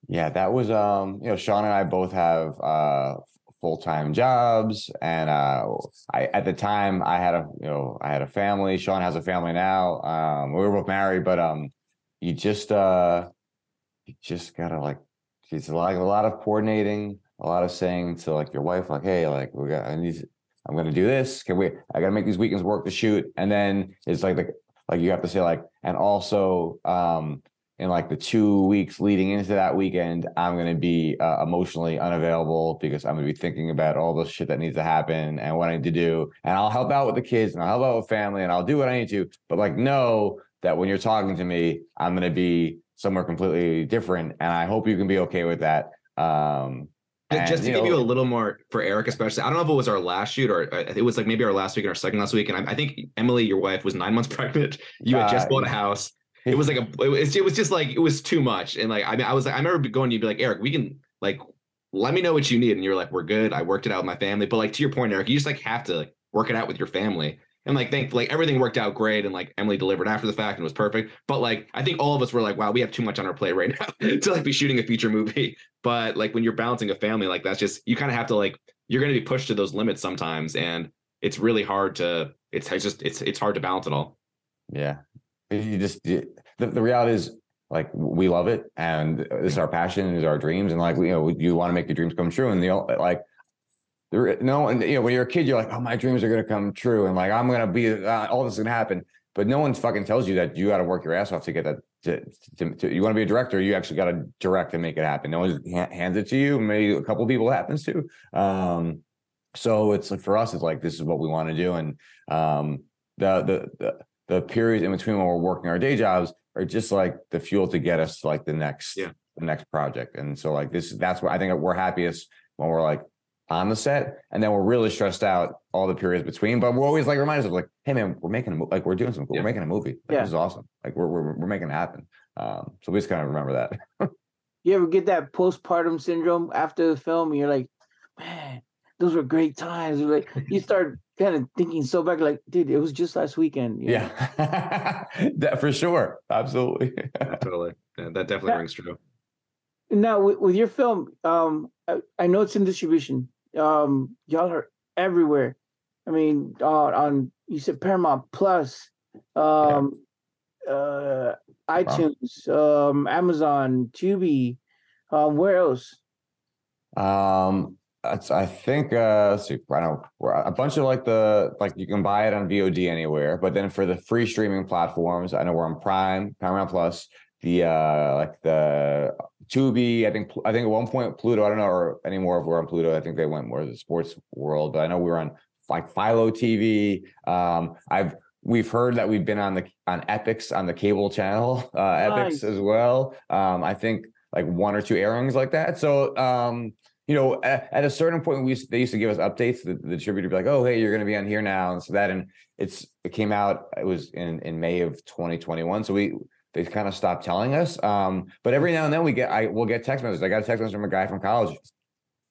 Yeah, that was um, you know, Sean and I both have uh full-time jobs and uh I at the time I had a you know, I had a family. Sean has a family now. Um we were both married, but um you just uh you just gotta like it's lot a lot of coordinating, a lot of saying to like your wife, like, hey, like we got I need I'm gonna do this. Can we I gotta make these weekends work to shoot. And then it's like the like you have to say like and also um in like the two weeks leading into that weekend, I'm going to be uh, emotionally unavailable because I'm going to be thinking about all the shit that needs to happen and what I need to do. And I'll help out with the kids and I'll help out with family and I'll do what I need to. But like, know that when you're talking to me, I'm going to be somewhere completely different. And I hope you can be okay with that. Um, and, just to you give you a little more for Eric, especially, I don't know if it was our last shoot or uh, it was like maybe our last week or our second last week. And I, I think Emily, your wife, was nine months pregnant. You had just Uh, bought a house. It was like a, it was, it was just like it was too much. And like I mean, I was like, I remember going you'd be like, Eric, we can like, let me know what you need. And you're like, we're good. I worked it out with my family. But like to your point, Eric, you just like have to like work it out with your family. And like, thank like everything worked out great. And like Emily delivered after the fact and was perfect. But like, I think all of us were like, wow, we have too much on our plate right now to like be shooting a feature movie. But like when you're balancing a family, like that's just you kind of have to like you're going to be pushed to those limits sometimes, and it's really hard to. It's, it's just it's it's hard to balance it all. Yeah. You just you- the, the reality is like we love it and uh, this is our passion is our dreams and like you know you want to make your dreams come true and the like no and you know when you're a kid you're like oh my dreams are going to come true and like I'm going to be uh, all this is going to happen but no one fucking tells you that you got to work your ass off to get that to, to, to- you want to be a director you actually got to direct and make it happen no one hands it to you maybe a couple people happens to um so it's like for us it's like this is what we want to do and um the the the the periods in between when we're working our day jobs are just like the fuel to get us to like the next Yeah. the next project. And so like this that's what I think we're happiest when we're like on the set and then we're really stressed out all the periods between. But we're always like reminders of like, hey man, we're making a mo- like we're doing something cool. Yeah. We're making a movie. Like, Yeah. This is awesome. Like we're we're we're making it happen. Um so we just kind of remember that. you ever get that postpartum syndrome after the film and you're like man, those were great times. Like you start kind of thinking so back, like, dude, it was just last weekend. you? Yeah, that for sure. Absolutely. Yeah, totally. Yeah, that definitely Yeah. rings true. Now with, with your film, um, I, I know it's in distribution. Um, y'all are everywhere. I mean, uh, on you said Paramount Plus, um, uh, iTunes, um, Amazon, Tubi. Um, where else? Um, that's, I think, uh, let's see, I don't know, a bunch of like the, like you can buy it on VOD anywhere, but then for the free streaming platforms, I know we're on Prime, Paramount Plus, the, uh, like the Tubi, I think, I think at one point Pluto, I don't know, or anymore if we're on Pluto, I think they went more to the sports world, but I know we were on like Philo TV. Um, I've, we've heard that we've been on the, on Epix on the cable channel, uh, Nice. Epix as well. Um, I think like one or two airings like that. So, um, you know, at, at a certain point, we used, they used to give us updates. The, the distributor would be like, "Oh, hey, you're going to be on here now," and so that, and it's it came out. It was in in May of 2021. So we they kind of stopped telling us. Um, but every now and then we get I will get text messages. I got a text message from a guy from college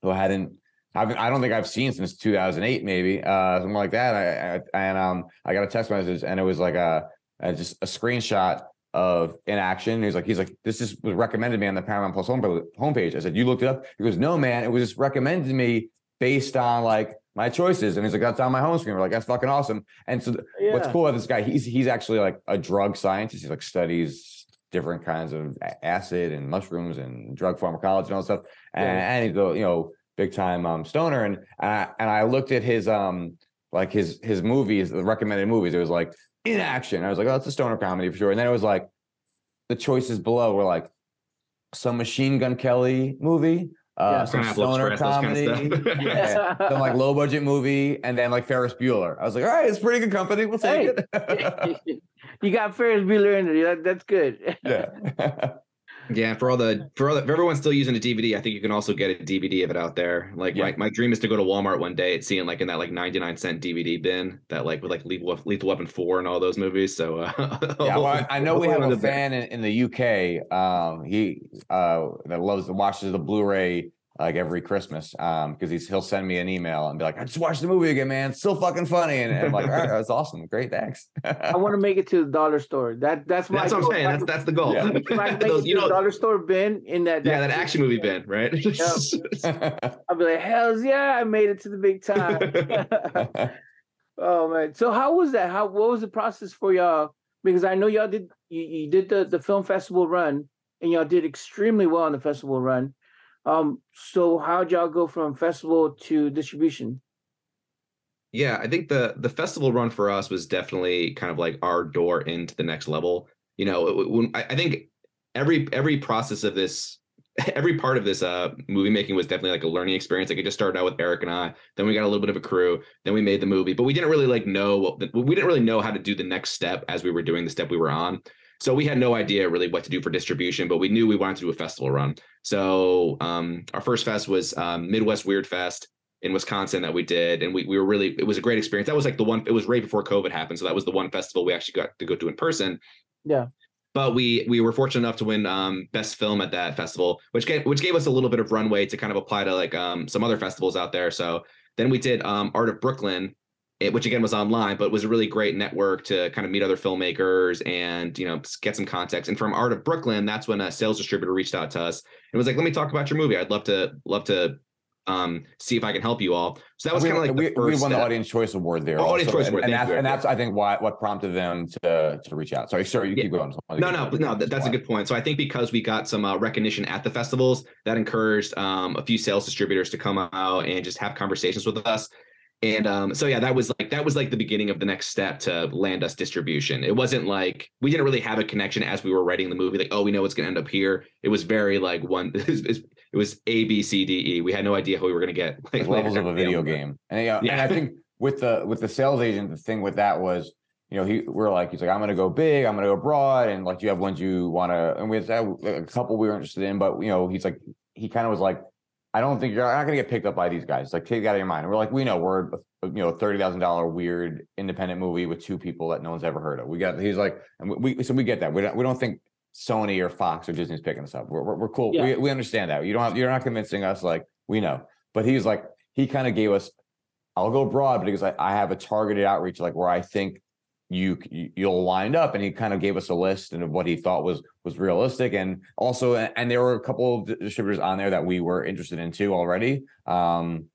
who hadn't. I I don't think I've seen since 2008, maybe uh, something like that. I, I and um, I got a text message, and it was like a, a just a screenshot of in action. He's like, he's like, this is was recommended me on the Paramount Plus home, homepage. I said, you looked it up? He goes, no, man, it was just recommended to me based on like my choices. And he's like, that's on my home screen. We're like, that's fucking awesome. And so th- what's cool about this guy, he's he's actually like a drug scientist. He like studies different kinds of acid and mushrooms and drug pharmacology and all that stuff. And, Yeah. and he's a you know big time um stoner. And I, and I looked at his um like his his movies, the recommended movies. It was like in action. I was like, oh, it's a stoner comedy for sure. And then it was like the choices below were like some Machine Gun Kelly movie, uh, Yeah. some Pineapple stoner comedy, kind of yeah, some like low budget movie, and then like Ferris Bueller. I was like, all right, it's pretty good company. We'll take it. you got Ferris Bueller in there. That, that's good. yeah. Yeah, for all the for all the, if everyone's still using a DVD, I think you can also get a DVD of it out there. Like Yeah. my, my dream is to go to Walmart one day and see it like in that like 99 cent DVD bin that like with like Lethal, Lethal Weapon 4 and all those movies. So uh Yeah, well, I- I know we have a the- fan in, in the UK. Um, he uh that loves to watches the Blu-ray like every Christmas. Um, because he's he'll send me an email and be like, I just watched the movie again, man. It's still fucking funny. And, and I'm like, all right, that's awesome. Great, thanks. I want to make it to the dollar store. That that's my That's what I'm saying. That's that's the goal. Yeah. If I make Those- you know, dollar store bin in that, yeah, that action movie bin, right? I'll be like, hell's yeah, I made it to the big time. oh man. So how was that? How what was the process for y'all? Because I know y'all did you, you did the, the film festival run and y'all did extremely well on the festival run. Um, so how'd y'all go from festival to distribution? Yeah, I think the the festival run for us was definitely kind of like our door into the next level. You know, when I, think every every process of this, every part of this uh movie making was definitely like a learning experience. Like it just started out with Eric and I, then we got a little bit of a crew, then we made the movie, but we didn't really like know what we didn't really know how to do the next step as we were doing the step we were on. So we had no idea really what to do for distribution, but we knew we wanted to do a festival run. So um, our first fest was um, Midwest Weird Fest in Wisconsin that we did, and we we were really it was a great experience. That was like the one. It was right before COVID happened, so that was the one festival we actually got to go to in person. Yeah. But we we were fortunate enough to win um, best film at that festival, which gave which gave us a little bit of runway to kind of apply to like um, some other festivals out there. So then we did um, Art of Brooklyn, it, which again was online, but was a really great network to kind of meet other filmmakers and you know get some context. And from Art of Brooklyn, that's when a sales distributor reached out to us and was like, "Let me talk about your movie. I'd love to love to um, see if I can help you all." So that was kind of like we, the we won the audience choice award there. Oh, Audience Choice and, Award, and thank that's and that's I think why what prompted them to to reach out. Sorry, sure, you Yeah. keep going. No, no, no, that, that's a good point. So I think because we got some uh, recognition at the festivals, that encouraged um, a few sales distributors to come out and just have conversations with us. And um, so yeah, that was like that was like the beginning of the next step to land us distribution. It wasn't like we didn't really have a connection as we were writing the movie. Like, oh, we know it's going to end up here. It was very like one. It was, it was A B C D E. We had no idea how we were going to get like levels of a video game. And yeah, and I think with the with the sales agent, the thing with that was, you know, he we're like, he's like, I'm gonna go big, I'm gonna go broad, and like you have ones you want to, and we had a couple we were interested in, but you know, he's like, he kind of was like, I don't think you're not gonna get picked up by these guys. Like, take that out of your mind. And we're like, we know we're you know, thirty thousand dollar weird independent movie with two people that no one's ever heard of. We got, he's like, and we so we get that. We don't we don't think Sony or Fox or Disney's picking us up. We're we're, we're cool. Yeah. We we understand that. You don't have, you're not convincing us. Like we know. But he's like, he kind of gave us, I'll go broad because I, I have a targeted outreach like where I think you you'll wind up and he kind of gave us a list and of what he thought was was realistic and also and there were a couple of distributors on there that we were interested in too already um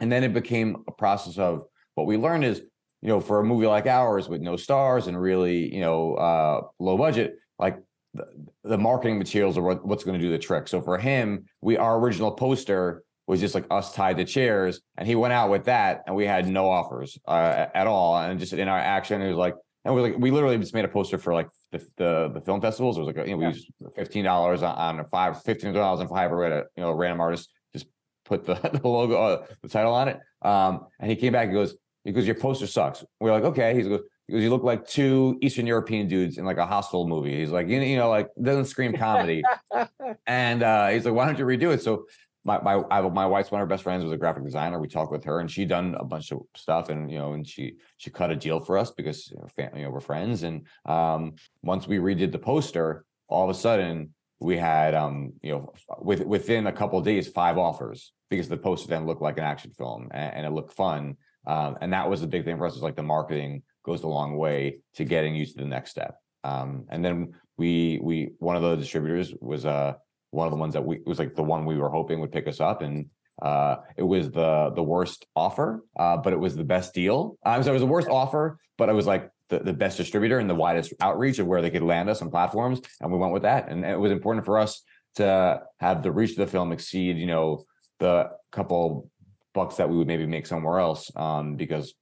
and then it became a process of what we learned is you know for a movie like ours with no stars and really you know uh low budget like the, the marketing materials are what, what's going to do the trick. So for him we our original poster was just like us tied to chairs and he went out with that and we had no offers uh, at all. And just in our action it was like and we like we literally just made a poster for like the the, the film festivals. It was like you know we Yeah. used fifteen dollars on, on a five fifteen dollars on Fiverr a you know random artist just put the, the logo uh, the title on it. Um and he came back and goes he goes your poster sucks. We're like okay. He goes he goes you look like two Eastern European dudes in like a Hostel movie. He's like you know, you know like doesn't scream comedy. And uh, he's like, "Why don't you redo it?" So my my I, my wife's one of her best friends was a graphic designer. We talked with her, and she done a bunch of stuff, and you know, and she she cut a deal for us because you know, fam- you know we're friends. And um, once we redid the poster, all of a sudden we had um you know with within a couple days five offers because the poster then looked like an action film and, and it looked fun. Um, and that was the big thing for us is like the marketing goes a long way to getting you to the next step. Um, and then we we one of the distributors was uh one of the ones that we was like the one we were hoping would pick us up and uh it was the the worst offer uh but it was the best deal. Um, so it was the worst offer but it was like the, the best distributor and the widest outreach of where they could land us on platforms and we went with that. And it was important for us to have the reach of the film exceed you know the couple bucks that we would maybe make somewhere else um because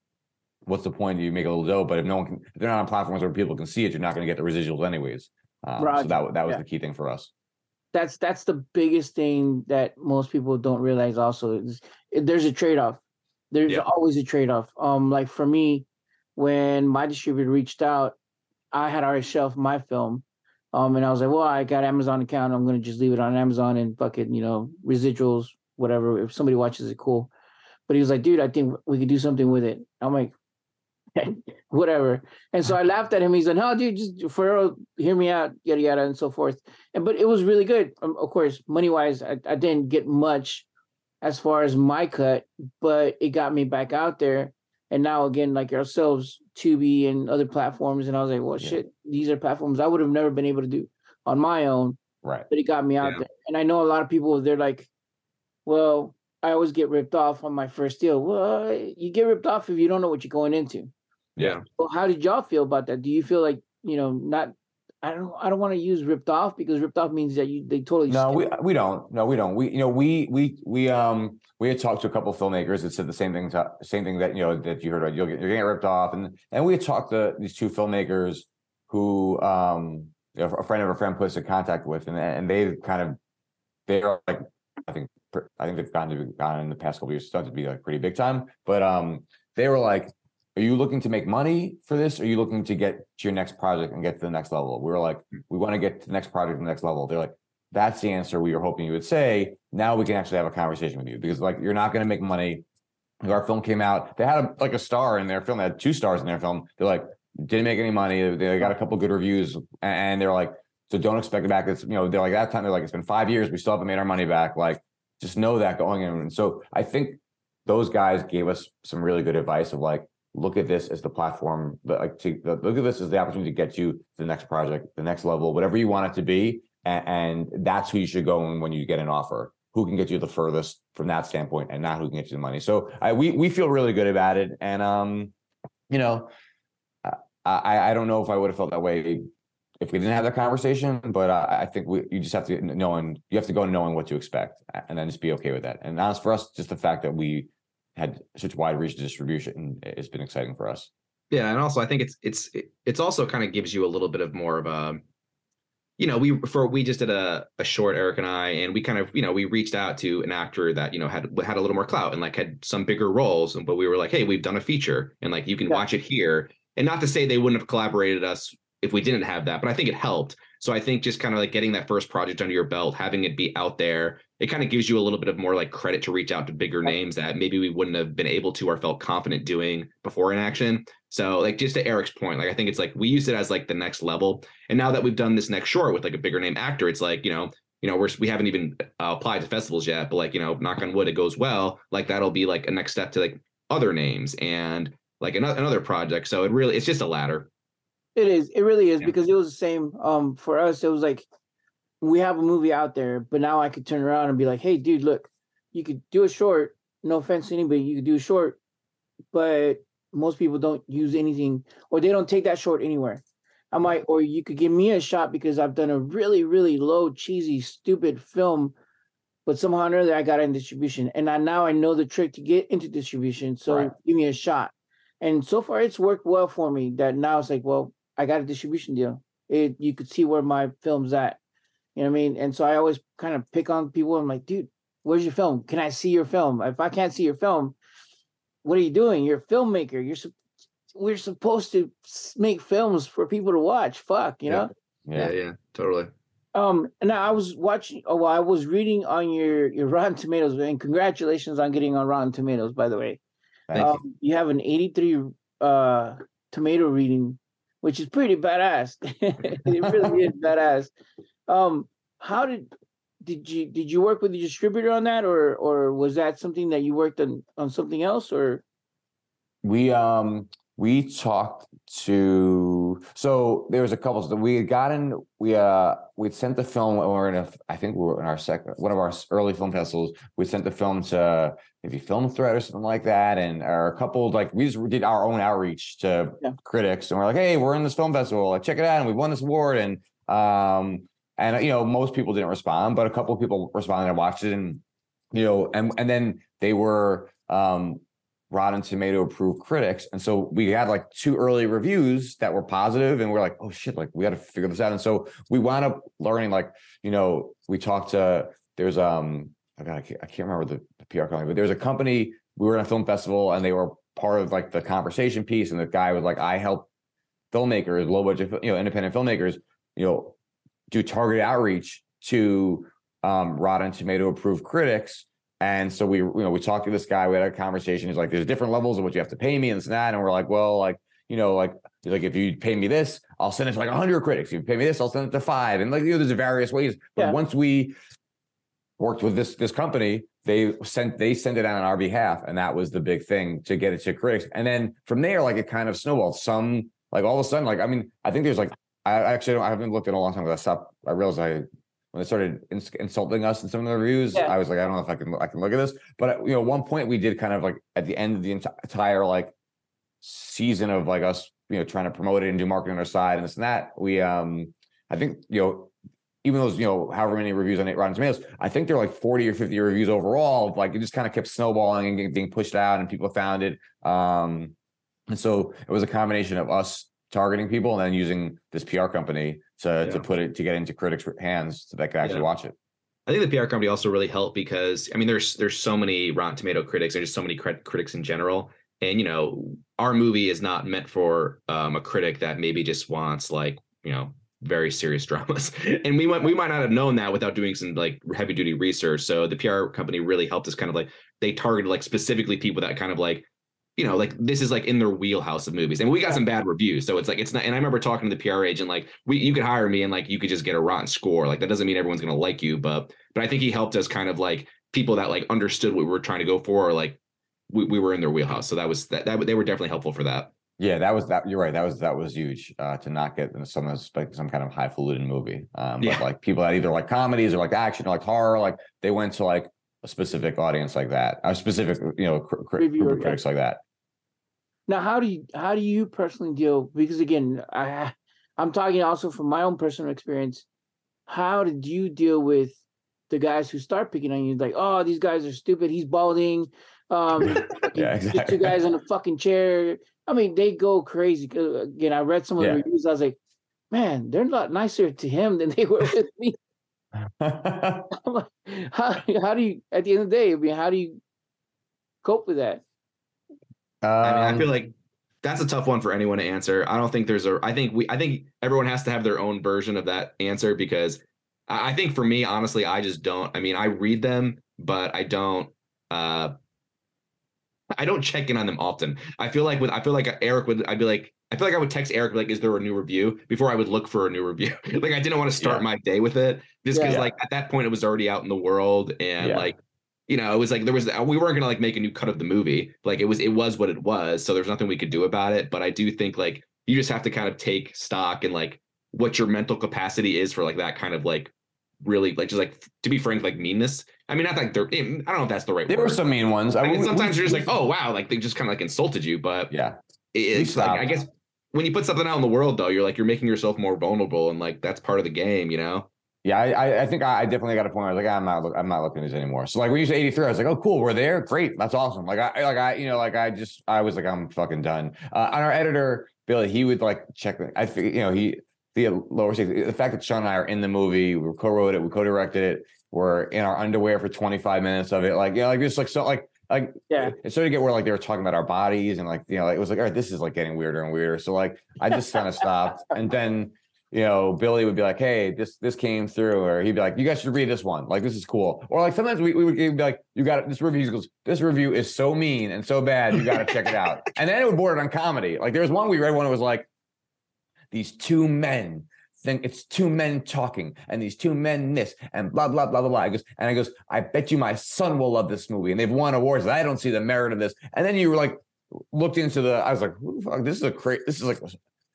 what's the point? You make a little dough but if no one can if they're not on platforms where people can see it you're not going to get the residuals anyways. Um, so that, that was Yeah. the key thing for us that's that's the biggest thing that most people don't realize also is there's a trade-off. There's Yeah. always a trade-off. Um like for me when my distributor reached out i had already shelved my film um and i was like well i got amazon account i'm gonna just leave it on amazon and fucking you know residuals whatever if somebody watches it cool. But he was like dude i think we could do something with it. I'm like whatever and so i laughed at him he's like no dude just for real, hear me out yada yada and so forth and but it was really good. Um, of course, money wise, I, I didn't get much as far as my cut, but it got me back out there. And now again, like ourselves, Tubi and other platforms, and I was like, well, Yeah. shit, these are platforms I would have never been able to do on my own, right but it got me out Yeah. there. And I know a lot of people, they're like, well, I always get ripped off on my first deal. Well, you get ripped off if you don't know what you're going into. Yeah. Well, how did y'all feel about that? Do you feel like you know not? I don't. I don't want to use ripped off because ripped off means that you they totally. No, we it. we don't. No, we don't. We you know we we we um we had talked to a couple of filmmakers that said the same thing. To, same thing that you know that you heard about. You'll get you're getting ripped off, and and we had talked to these two filmmakers who um a friend of a friend put us in contact with, and and they've kind of they're like I think I think they've gone to be gone in the past couple of years started to be like pretty big time, but um they were like. Are you looking to make money for this? Or are you looking to get to your next project and get to the next level? We were like, hmm. we want to get to the next project, the next level. They're like, that's the answer we were hoping you would say. Now we can actually have a conversation with you because like you're not going to make money. Our film came out. They had a, like a star in their film. They had two stars in their film. They're like didn't make any money. They got a couple good reviews, and they're like, so don't expect it back. It's you know they're like that time. They're like it's been five years. We still haven't made our money back. Like just know that going in. And so I think those guys gave us some really good advice of like look at this as the platform like to look at this as the opportunity to get you to the next project the next level whatever you want it to be and, and that's who you should go in when you get an offer. Who can get you the furthest from that standpoint and not who can get you the money. So I, we we feel really good about it and um you know I I, don't know if I would have felt that way if we didn't have that conversation but I, I think we you just have to know and you have to go knowing what to expect and then just be okay with that. And honest for us just the fact that we had such wide reach of distribution it's been exciting for us Yeah, and also I think it's it's it's also kind of gives you a little bit of more of a, you know, we for we just did a a short Eric and I, and we kind of you know we reached out to an actor that you know had had a little more clout and like had some bigger roles, and but we were like, hey, we've done a feature, and like you can Yeah. watch it here, and not to say they wouldn't have collaborated us if we didn't have that, but I think it helped. So I think just kind of like getting that first project under your belt, having it be out there, it kind of gives you a little bit of more like credit to reach out to bigger names that maybe we wouldn't have been able to or felt confident doing before in action. So like just to Eric's point, like I think it's like we use it as like the next level. And now that we've done this next short with like a bigger name actor, it's like, you know, you know, we're we haven't even uh, applied to festivals yet, but like you know, knock on wood, it goes well. Like that'll be like a next step to like other names and like another another project. So it really it's just a ladder. It is. It really is Yeah. because it was the same. Um, for us, it was like we have a movie out there, but now I could turn around and be like, "Hey, dude, look, you could do a short. No offense to anybody, you could do a short, but most people don't use anything, or they don't take that short anywhere." I'm like, or you could give me a shot because I've done a really, really low, cheesy, stupid film, but somehow or another I got in distribution, and I now I know the trick to get into distribution. So Right. give me a shot. And so far, it's worked well for me. That now it's like, well, I got a distribution deal. It you could see where my film's at. You know what I mean? And so I always kind of pick on people. I'm like, dude, where's your film? Can I see your film? If I can't see your film, what are you doing? You're a filmmaker. You're sup- we're supposed to make films for people to watch. Fuck, you Yeah. know. Yeah, yeah, totally. Um, and I was watching. Oh, well, I was reading on your your Rotten Tomatoes, and congratulations on getting on Rotten Tomatoes. By the way, Thank you. um, you have an 83 uh tomato reading, which is pretty badass. it really is badass. Um, how did did you did you work with the distributor on that, or or was that something that you worked on on something else, or we um we talked to so there was a couple that we had gotten we uh we'd sent the film we were in a i think we were in our second one of our early film festivals we sent the film to maybe film threat or something like that and or a couple like we just did our own outreach to Yeah. critics and we're like hey we're in this film festival like check it out and we won this award and um and you know most people didn't respond but a couple of people responded and watched it and you know and and then they were um Rotten Tomato approved critics. And so we had like two early reviews that were positive and we're like, oh shit, like we got to figure this out. And so we wound up learning, like, you know, we talked to, there's, um, I, God, I, can't, I can't remember the, the PR company, but there's a company, we were in a film festival and they were part of like the conversation piece. And the guy was like, I help filmmakers, low budget, you know, independent filmmakers, you know, do targeted outreach to um, Rotten Tomato approved critics. And so we, you know, we talked to this guy. We had a conversation. He's like, "There's different levels of what you have to pay me and this and that." And we're like, "Well, like, you know, like, like, if you pay me this, I'll send it to like hundred critics. If you pay me this, I'll send it to five. And like, you know, there's various ways. But Yeah. once we worked with this this company, they sent they sent it out on our behalf, and that was the big thing to get it to critics. And then from there, like, it kind of snowballed. Some like all of a sudden, like, I mean, I think there's like, I actually don't, I haven't looked in a long time. Because I stopped. I realized I when they started ins- insulting us in some of the reviews, Yeah. I was like, I don't know if I can I can look at this. But you know, one point we did kind of like at the end of the enti- entire like season of like us, you know, trying to promote it and do marketing on our side and this and that. We um I think, you know, even those, you know, however many reviews on Rotten Tomatoes, I think they're like 40 or 50 reviews overall. Like it just kind of kept snowballing and getting- being pushed out and people found it. Um and so it was a combination of us targeting people and then using this PR company to to put it to get into critics' hands so they could actually Yeah. watch it. I think the PR company also really helped because I mean, there's there's so many Rotten Tomato critics, there's just so many crit- critics in general, and you know, our movie is not meant for um, a critic that maybe just wants like you know very serious dramas, and we might we might not have known that without doing some like heavy duty research. So the PR company really helped us kind of like they targeted like specifically people that kind of like you know, like this is like in their wheelhouse of movies. And we got some bad reviews. So it's like it's not and I remember talking to the PR agent, like we you could hire me and like you could just get a rotten score. Like that doesn't mean everyone's gonna like you, but but I think he helped us kind of like people that like understood what we were trying to go for, or like we, we were in their wheelhouse. So that was that, that they were definitely helpful for that. Yeah, that was that. You're right. That was that was huge uh, to not get some of like some kind of highfalutin movie. Um, Yeah. but like people that either like comedies or like action or like horror, like they went to like a specific audience like that, a specific you know cr- cr- group of critics like that. Now, how do you how do you personally deal? Because again, I I'm talking also from my own personal experience. How did you deal with the guys who start picking on you? Like, oh, these guys are stupid. He's balding. Um, Yeah, exactly. two guys in a fucking chair. I mean, they go crazy. Again, I read some of the reviews. I was like, man, they're a lot nicer to him than they were with me. Like, how how do you at the end of the day? I mean, how do you cope with that? I mean, I Um, feel like that's a tough one for anyone to answer. I don't think there's a. I think we. I think everyone has to have their own version of that answer because I, I think for me, honestly, I just don't. I mean, I read them, but I don't. uh I don't check in on them often. I feel like with I feel like Eric would I'd be like I feel like I would text Eric like, is there a new review before I would look for a new review? like I didn't want to start Yeah. my day with it just because Yeah. like at that point it was already out in the world and Yeah. like you know it was like there was we weren't gonna like make a new cut of the movie like it was it was what it was so there's nothing we could do about it but I do think like you just have to kind of take stock and like what your mental capacity is for like that kind of like really like just like to be frank like meanness. I mean not like they're I don't know if that's the right There word. were some mean ones. I mean, sometimes we- you're just like, oh wow, like they just kind of like insulted you. But yeah. it's like. I guess when you put something out in the world, though, you're like you're making yourself more vulnerable, and like that's part of the game, you know. Yeah, I, I- think I, definitely got a point. Where I was like, I'm not, I'm not looking at these anymore. So like when you say 83, I was like, oh, cool, we're there, great, that's awesome. Like I, like I, you know, like I just, I was like, I'm fucking done. Uh, on our editor Billy, he would like check. the- I think you know he the lower stakes. The fact that Sean and I are in the movie, we co-wrote it, we co-directed it. We're in our underwear for 25 minutes of it. Like yeah, like just like so like like Yeah. it started to get where like they were talking about our bodies and like you know like, it was like all right this is like getting weirder and weirder so like i just kind of stopped and then you know billy would be like hey this this came through or he'd be like you guys should read this one like this is cool or like sometimes we, we would be like you got this review he goes this review is so mean and so bad you got to check it out and then it would border on comedy like there was one we read one that was like these two men think it's two men talking and these two men this and blah blah blah blah blah. I goes and I goes, I bet you my son will love this movie and they've won awards. I don't see the merit of this. And then you were like looked into the. I was like, who the fuck? This is a crazy. This is like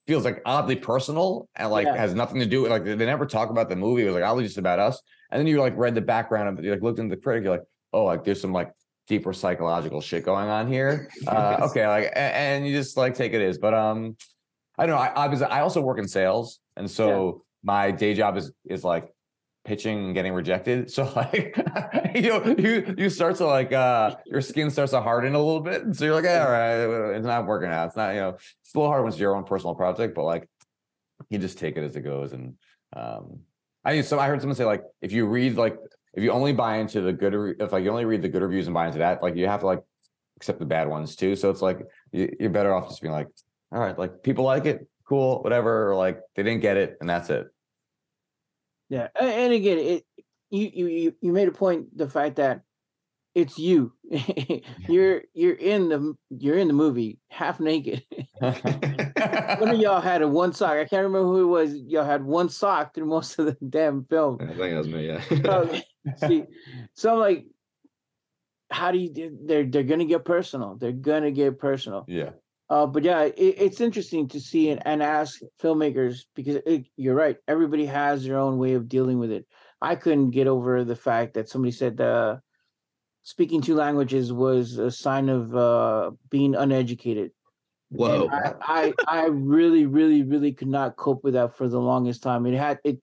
feels like oddly personal and like Yeah. has nothing to do with like they never talk about the movie. It was like oddly just about us. And then you like read the background of it. You like looked into the critic. You're like, oh, like there's some like deeper psychological shit going on here. Uh, okay, like a- and you just like take it is. But um, I don't know. I, I was I also work in sales, and so my day job is is like pitching and getting rejected. So like you know you you start to like uh your skin starts to harden a little bit. And so you're like, all right, it's not working out. It's not you know it's a little hard when it's your own personal project, but like you just take it as it goes. And um I so I heard someone say like if you read like if you only buy into the good if like you only read the good reviews and buy into that, like you have to like accept the bad ones too. So it's like you, you're better off just being like, all right, like people like it, cool, whatever, or like they didn't get it, and that's it. Yeah, and again, it you you you you made a point the fact that it's you. you're you're in the you're in the movie half naked. One of y'all had a one sock. I can't remember who it was. Y'all had one sock through most of the damn film. I think that was me. Yeah. So, see, so I'm like, how do you? do- They're they're gonna get personal. They're gonna get personal. yeah. Uh, but yeah, it, it's interesting to see and, and ask filmmakers because it, you're right. Everybody has their own way of dealing with it. I couldn't get over the fact that somebody said uh, speaking two languages was a sign of uh, being uneducated. Whoa. I, I I really, really, really could not cope with that for the longest time. It had it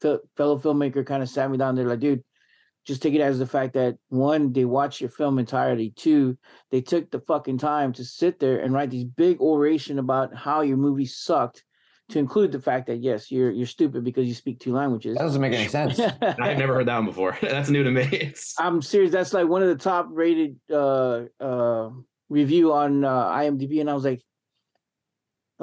fe- fellow filmmaker kind of sat me down there like, dude, just take it as the fact that one, they watched your film entirely. Two, they took the fucking time to sit there and write these big oration about how your movie sucked, to include the fact that yes, you're you're stupid because you speak two languages. That doesn't make any sense. I've never heard that one before. That's new to me. It's I'm serious. That's like one of the top rated uh uh review on uh, IMDb, and I was like,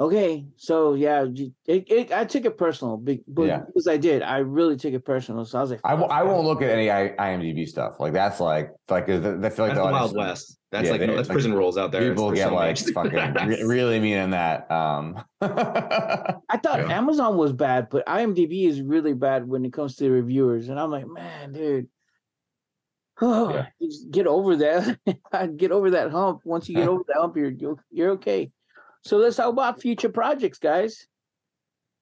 okay, so yeah, it, it I took it personal, be- but Yeah. because I did, I really took it personal. So I was like, I, w- I won't look at any IMDb stuff. Like that's like like is I feel like that's the audience- Wild West. That's Yeah, like they- no, that's like, prison rules out there. People get film like age. fucking re- really mean in that. Um, I thought Yeah. Amazon was bad, but IMDb is really bad when it comes to the reviewers, and I'm like, man, dude. Oh, Yeah. just get over that. get over that hump. Once you get over that hump, you're you're, you're okay. So let's talk about future projects, guys.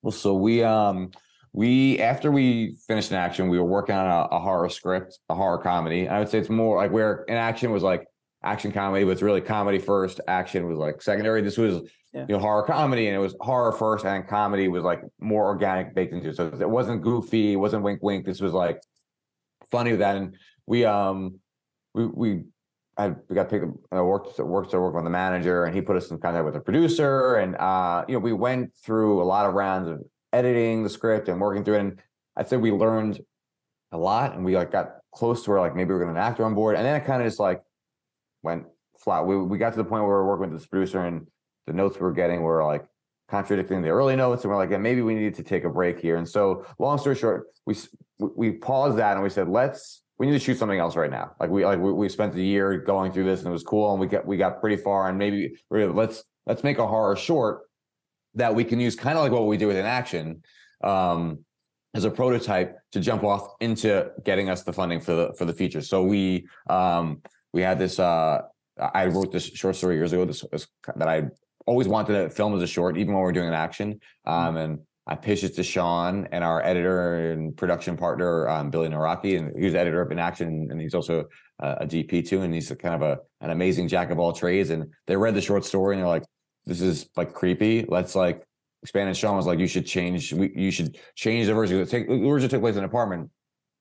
well, so we um we after we finished in action, we were working on a, a horror script, a horror comedy. I would say it's more like where in action was like action comedy, but it's really comedy first. Action was like secondary. This was Yeah. you know horror comedy, and it was horror first, and comedy was like more organic baked into it. So it wasn't goofy, it wasn't wink wink. This was like funny Then and we um we we I got picked uh, worked worked to work with the manager and he put us in contact with a producer and uh you know we went through a lot of rounds of editing the script and working through it and I'd say we learned a lot and we like got close to where like maybe we are gonna an actor on board and then it kind of just like went flat. We we got to the point where we we're working with this producer and the notes we were getting were like contradicting the early notes and we're like yeah, maybe we need to take a break here. And so long story short we- we paused that and we said let's we need to shoot something else right now. Like we like we, we spent the year going through this and it was cool and we got we got pretty far and maybe we're- let's let's make a horror short that we can use kind of like what we do with In Action um as a prototype to jump off into getting us the funding for the for the feature. So we um we had this uh I wrote this short story years ago this, this that I always wanted to film as a short even when we're doing In Action um and I pitched it to Sean and our editor and production partner, um, Billy Naraki, and he's the editor of In Action, and he's also uh, a DP too, and he's a kind of a an amazing jack of all trades. And they read the short story and they're like, "This is like creepy. Let's like expand." And Sean was like, "You should change. We, you should change the version. Take the version took place in an apartment.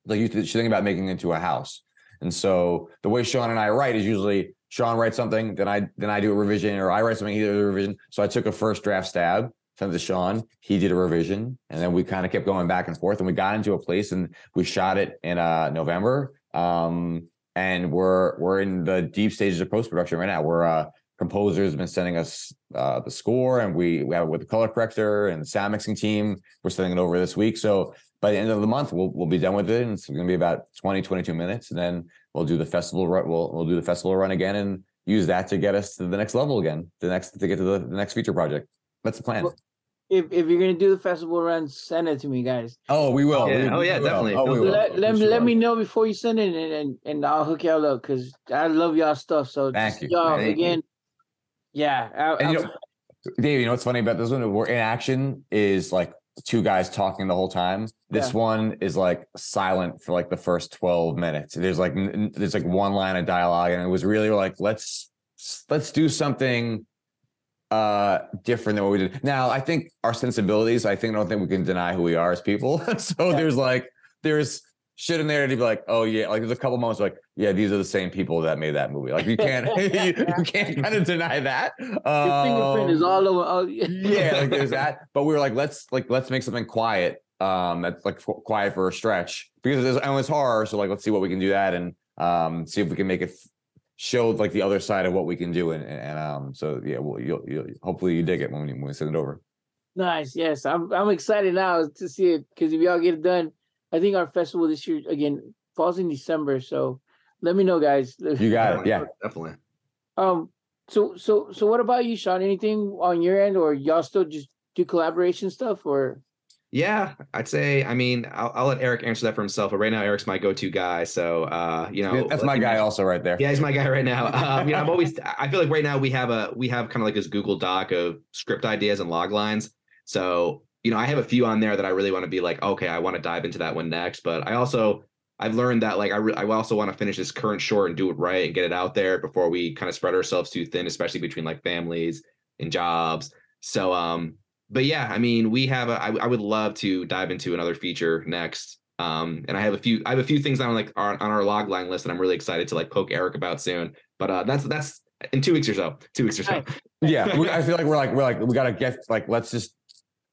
Like you should think about making it into a house." And so the way Sean and I write is usually Sean writes something, then I then I do a revision, or I write something, he did a revision. So I took a first draft stab sent to Sean. He did a revision, and then we kind of kept going back and forth. And we got into a place, and we shot it in uh, November. Um, and we're we're in the deep stages of post production right now. We're uh, composers have been sending us uh, the score, and we we have it with the color corrector and the sound mixing team. We're sending it over this week. So by the end of the month, we'll we'll be done with it, and it's going to be about 20, 22 minutes, and then we'll do the festival run. We'll we'll do the festival run again and use that to get us to the next level again, the next to get to the, the next feature project. That's the plan. Well, if if you're gonna do the festival run, send it to me, guys. Oh, we will. Yeah. We- Oh, we yeah, will. definitely. Oh, we will. Let, let, For me let me know before you send it, and and, and I'll hook y'all up because I love y'all stuff. So Thank just you. y'all Thank you. again. Yeah, I, And you know, Dave, you know what's funny about this one? We're in action is like two guys talking the whole time. This Yeah. one is like silent for like the first 12 minutes. There's like n- n- there's like one line of dialogue, and it was really like let's let's do something uh different than what we did. Now, I think our sensibilities, I think I don't think we can deny who we are as people. so there's like there's shit in there to be like, oh yeah, like there's a couple moments like, yeah, these are the same people that made that movie. Like you can't you, you can't kind of deny that. your fingerprint is Um, all over. Oh, yeah, like there's that. But we were like, let's like let's make something quiet. Um, that's like quiet for a stretch because it's, and it's horror. So like, let's see what we can do that and um, see if we can make it f- show like the other side of what we can do. And, and um, so yeah, well, you'll, you'll hopefully you dig it when we, when we send it over. Nice. Yes, I'm I'm excited now to see it because if y'all get it done, I think our festival this year again falls in December. So let me know, guys. You got it. Yeah. definitely. Um. So so so what about you, Sean? Anything on your end, or y'all still just do collaboration stuff, or Yeah, I'd say. I mean, I'll, I'll let Eric answer that for himself. But right now, Eric's my go-to guy. So, uh, you know, that's my guy also right there. Yeah, he's my guy right now. Um, you know, I'm always. I feel like right now we have a we have kind of like this Google Doc of script ideas and log lines. So, you know, I have a few on there that I really want to be like, okay, I want to dive into that one next. But I also I've learned that like I re- I also want to finish this current short and do it right and get it out there before we kind of spread ourselves too thin, especially between like families and jobs. So, um, but yeah, I mean, we have a. I, I would love to dive into another feature next. Um, and I have a few. I have a few things on like on, on our log line list that I'm really excited to like poke Eric about soon. But uh, that's that's in two weeks or so. Two weeks or so. Yeah we, i feel like we're like we're like we gotta get like let's just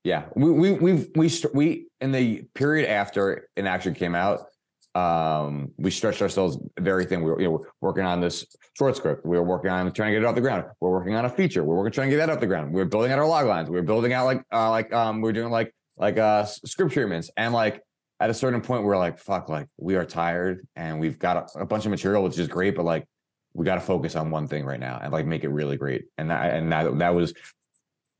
yeah we we we've we we in the period after In Action came out um we stretched ourselves very thin we were you know working on this short script. We were working on trying to get it off the ground. We're working on a feature. We're working trying to get that off the ground. We are building out our log lines. We are building out like uh like um we are doing like like uh script treatments. And like at a certain point we're like fuck like we are tired and we've got a, a bunch of material which is great but like we got to focus on one thing right now and like make it really great. And that and that that was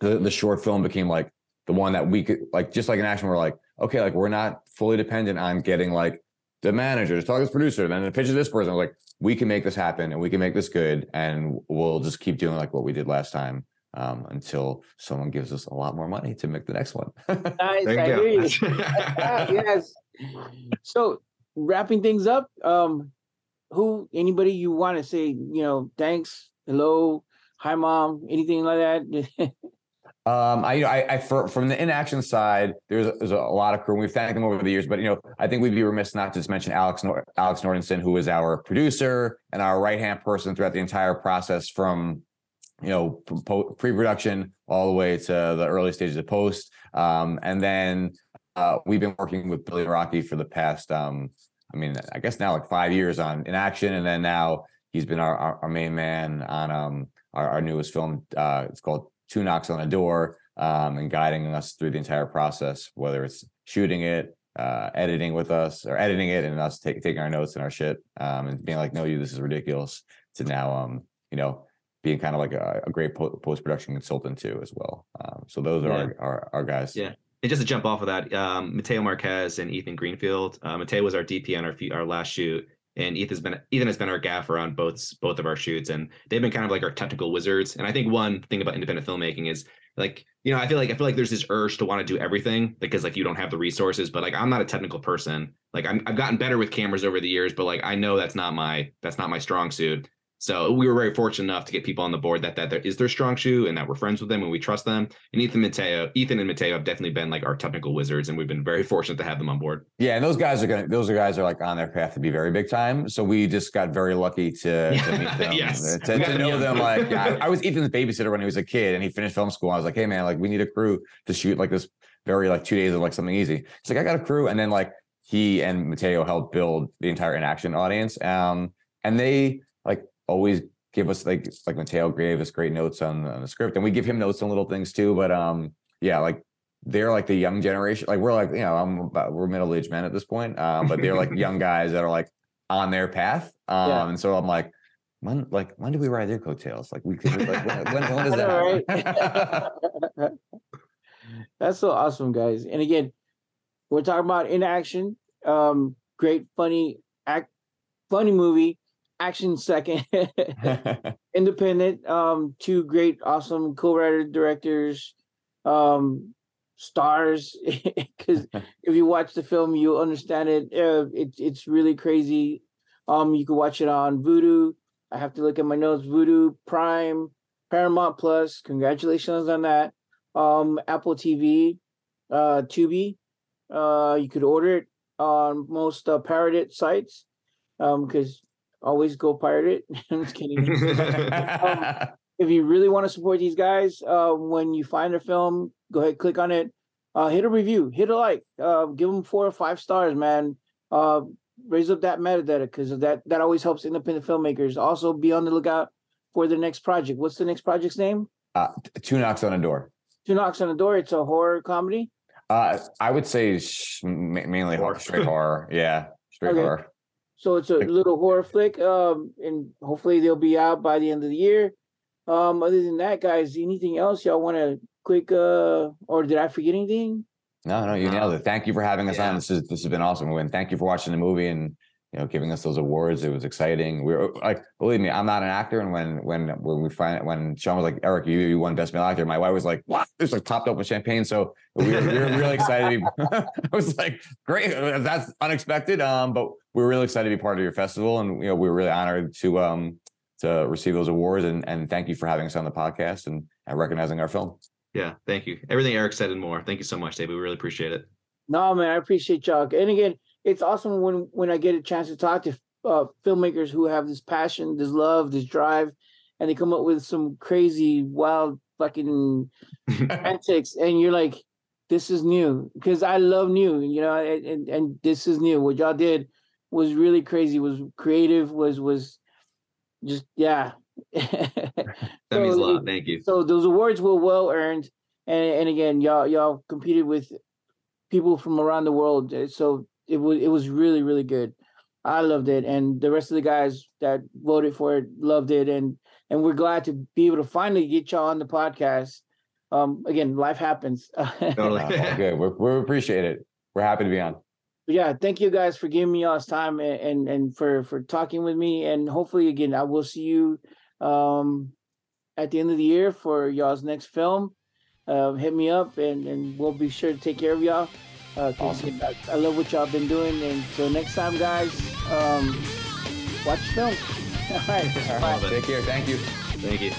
the the short film became like the one that we could like just like In Action. We're like okay, like we're not fully dependent on getting like the manager to talk to this producer, and then the pitch of this person. Like we can make this happen and we can make this good, and we'll just keep doing like what we did last time um, until someone gives us a lot more money to make the next one. nice? There I hear you you. Ah, yes. So wrapping things up, um, who anybody you want to say, you know, thanks, hello, hi mom, anything like that? Um, I, you know, I, I for, from the In Action side, there's, there's a lot of crew. and We've thanked them over the years, but you know, I think we'd be remiss not to just mention Alex Nor- Alex Nordenson, who is our producer and our right hand person throughout the entire process, from you know po- pre-production all the way to the early stages of post. Um, and then uh, we've been working with Billy Rocky for the past, um, I mean, I guess now like five years on in action, and then now he's been our, our, our main man on um, our, our newest film. Uh, it's called Two Knocks on a Door, um, and guiding us through the entire process, whether it's shooting it, uh, editing with us or editing it and us take, taking our notes and our shit um, and being like, no, you, this is ridiculous. To now, um, you know, being kind of like a, a great po- post production consultant too as well. Um, so those are Yeah. our, our our guys. Yeah. And just to jump off of that, um, Mateo Marquez and Ethan Greenfield. Uh, Mateo was our DP on our our last shoot, and Ethan's been Ethan has been our gaffer on both both of our shoots, and they've been kind of like our technical wizards. And I think one thing about independent filmmaking is like you know I feel like I feel like there's this urge to want to do everything because like you don't have the resources, but like I'm not a technical person. Like I'm, I've gotten better with cameras over the years, but like I know that's not my that's not my strong suit. So we were very fortunate enough to get people on the board that that there is their strong shoe and that we're friends with them and we trust them. And Ethan Mateo, Ethan and Mateo have definitely been like our technical wizards, and we've been very fortunate to have them on board. Yeah, and those guys are gonna those are guys are like on their path to be very big time. So we just got very lucky to, to meet them. Yes. To, to know them. Like I, I was Ethan's babysitter when he was a kid and he finished film school. I was like, hey man, like we need a crew to shoot like this very like two days of like something easy. He's like, I got a crew. And then like he and Mateo helped build the entire In Action audience. Um, and they like always give us like like Mateo gave us great notes on, on the script, and we give him notes on little things too. But um, yeah, like they're like the young generation. Like we're like you know I'm about we're middle aged men at this point. Um, but they're like young guys that are like on their path. Um, Yeah. and so I'm like. When like when did we ride their coattails? Like we could like when, when, when does I that happen? That's so awesome, guys. And again, we're talking about in action. Um, great, funny, act, funny movie. Action second, independent. Um, two great, awesome co-writer directors, um, stars. Because if you watch the film, you'll understand it. Uh, it's it's really crazy. Um, you can watch it on Vudu. I have to look at my notes. Vudu, Prime, Paramount Plus. Congratulations on that. Um, Apple TV, uh, Tubi. Uh, you could order it on most uh, pirated sites. Um, because always go pirate it. I'm just kidding. Um, if you really want to support these guys, uh, when you find a film, go ahead, click on it, uh, hit a review, hit a like, uh, give them four or five stars, man. Uh, raise up that metadata because that that always helps independent filmmakers. Also, be on the lookout for the next project. What's the next project's name? uh, two knocks on a door. Two knocks on a door. It's a horror comedy. Uh, I would say sh- mainly horror, Horror. straight horror. Yeah, straight Okay. horror. So it's a little horror flick. Um, and hopefully they'll be out by the end of the year. Um, other than that, guys, anything else y'all want to quick? Uh, or did I forget anything? No, no, you nailed it. Thank you for having us yeah. on. This is this has been awesome. And thank you for watching the movie and you know giving us those awards. It was exciting. We were like, believe me, I'm not an actor. And when when when we find when Sean was like, Eric, you, you won best male actor, my wife was like, what? It was like topped up with champagne. So we were, we were really excited. I was like, great, that's unexpected. Um, but we were really excited to be part of your festival, and you know we were really honored to um to receive those awards. And and thank you for having us on the podcast and, and recognizing our film. Yeah, thank you. Everything Eric said and more. Thank you so much, David. We really appreciate it. No, man, I appreciate y'all. And again, it's awesome when when I get a chance to talk to uh, filmmakers who have this passion, this love, this drive, and they come up with some crazy, wild, fucking antics, and you're like, "This is new," because I love new, you know, and, and and this is new. What y'all did was really crazy. Was creative. Was was just yeah. That means a lot. Thank you. so those awards were well earned, and and again, y'all y'all competed with people from around the world. uh, So it was it was really really good. I loved it, and the rest of the guys that voted for it loved it, and and we're glad to be able to finally get y'all on the podcast. Um, again, life happens. Totally. Uh, good. We're, we appreciate it. We're happy to be on. yeah, thank you guys for giving me y'all's time and, and and for for talking with me, and hopefully again I will see you um at the end of the year for y'all's next film. Uh, hit me up and and we'll be sure to take care of y'all. Uh, 'cause Awesome. I, I love what y'all been doing, and so next time, guys, um, watch the film. All right, All bye. right, take care. Thank you. Thank you.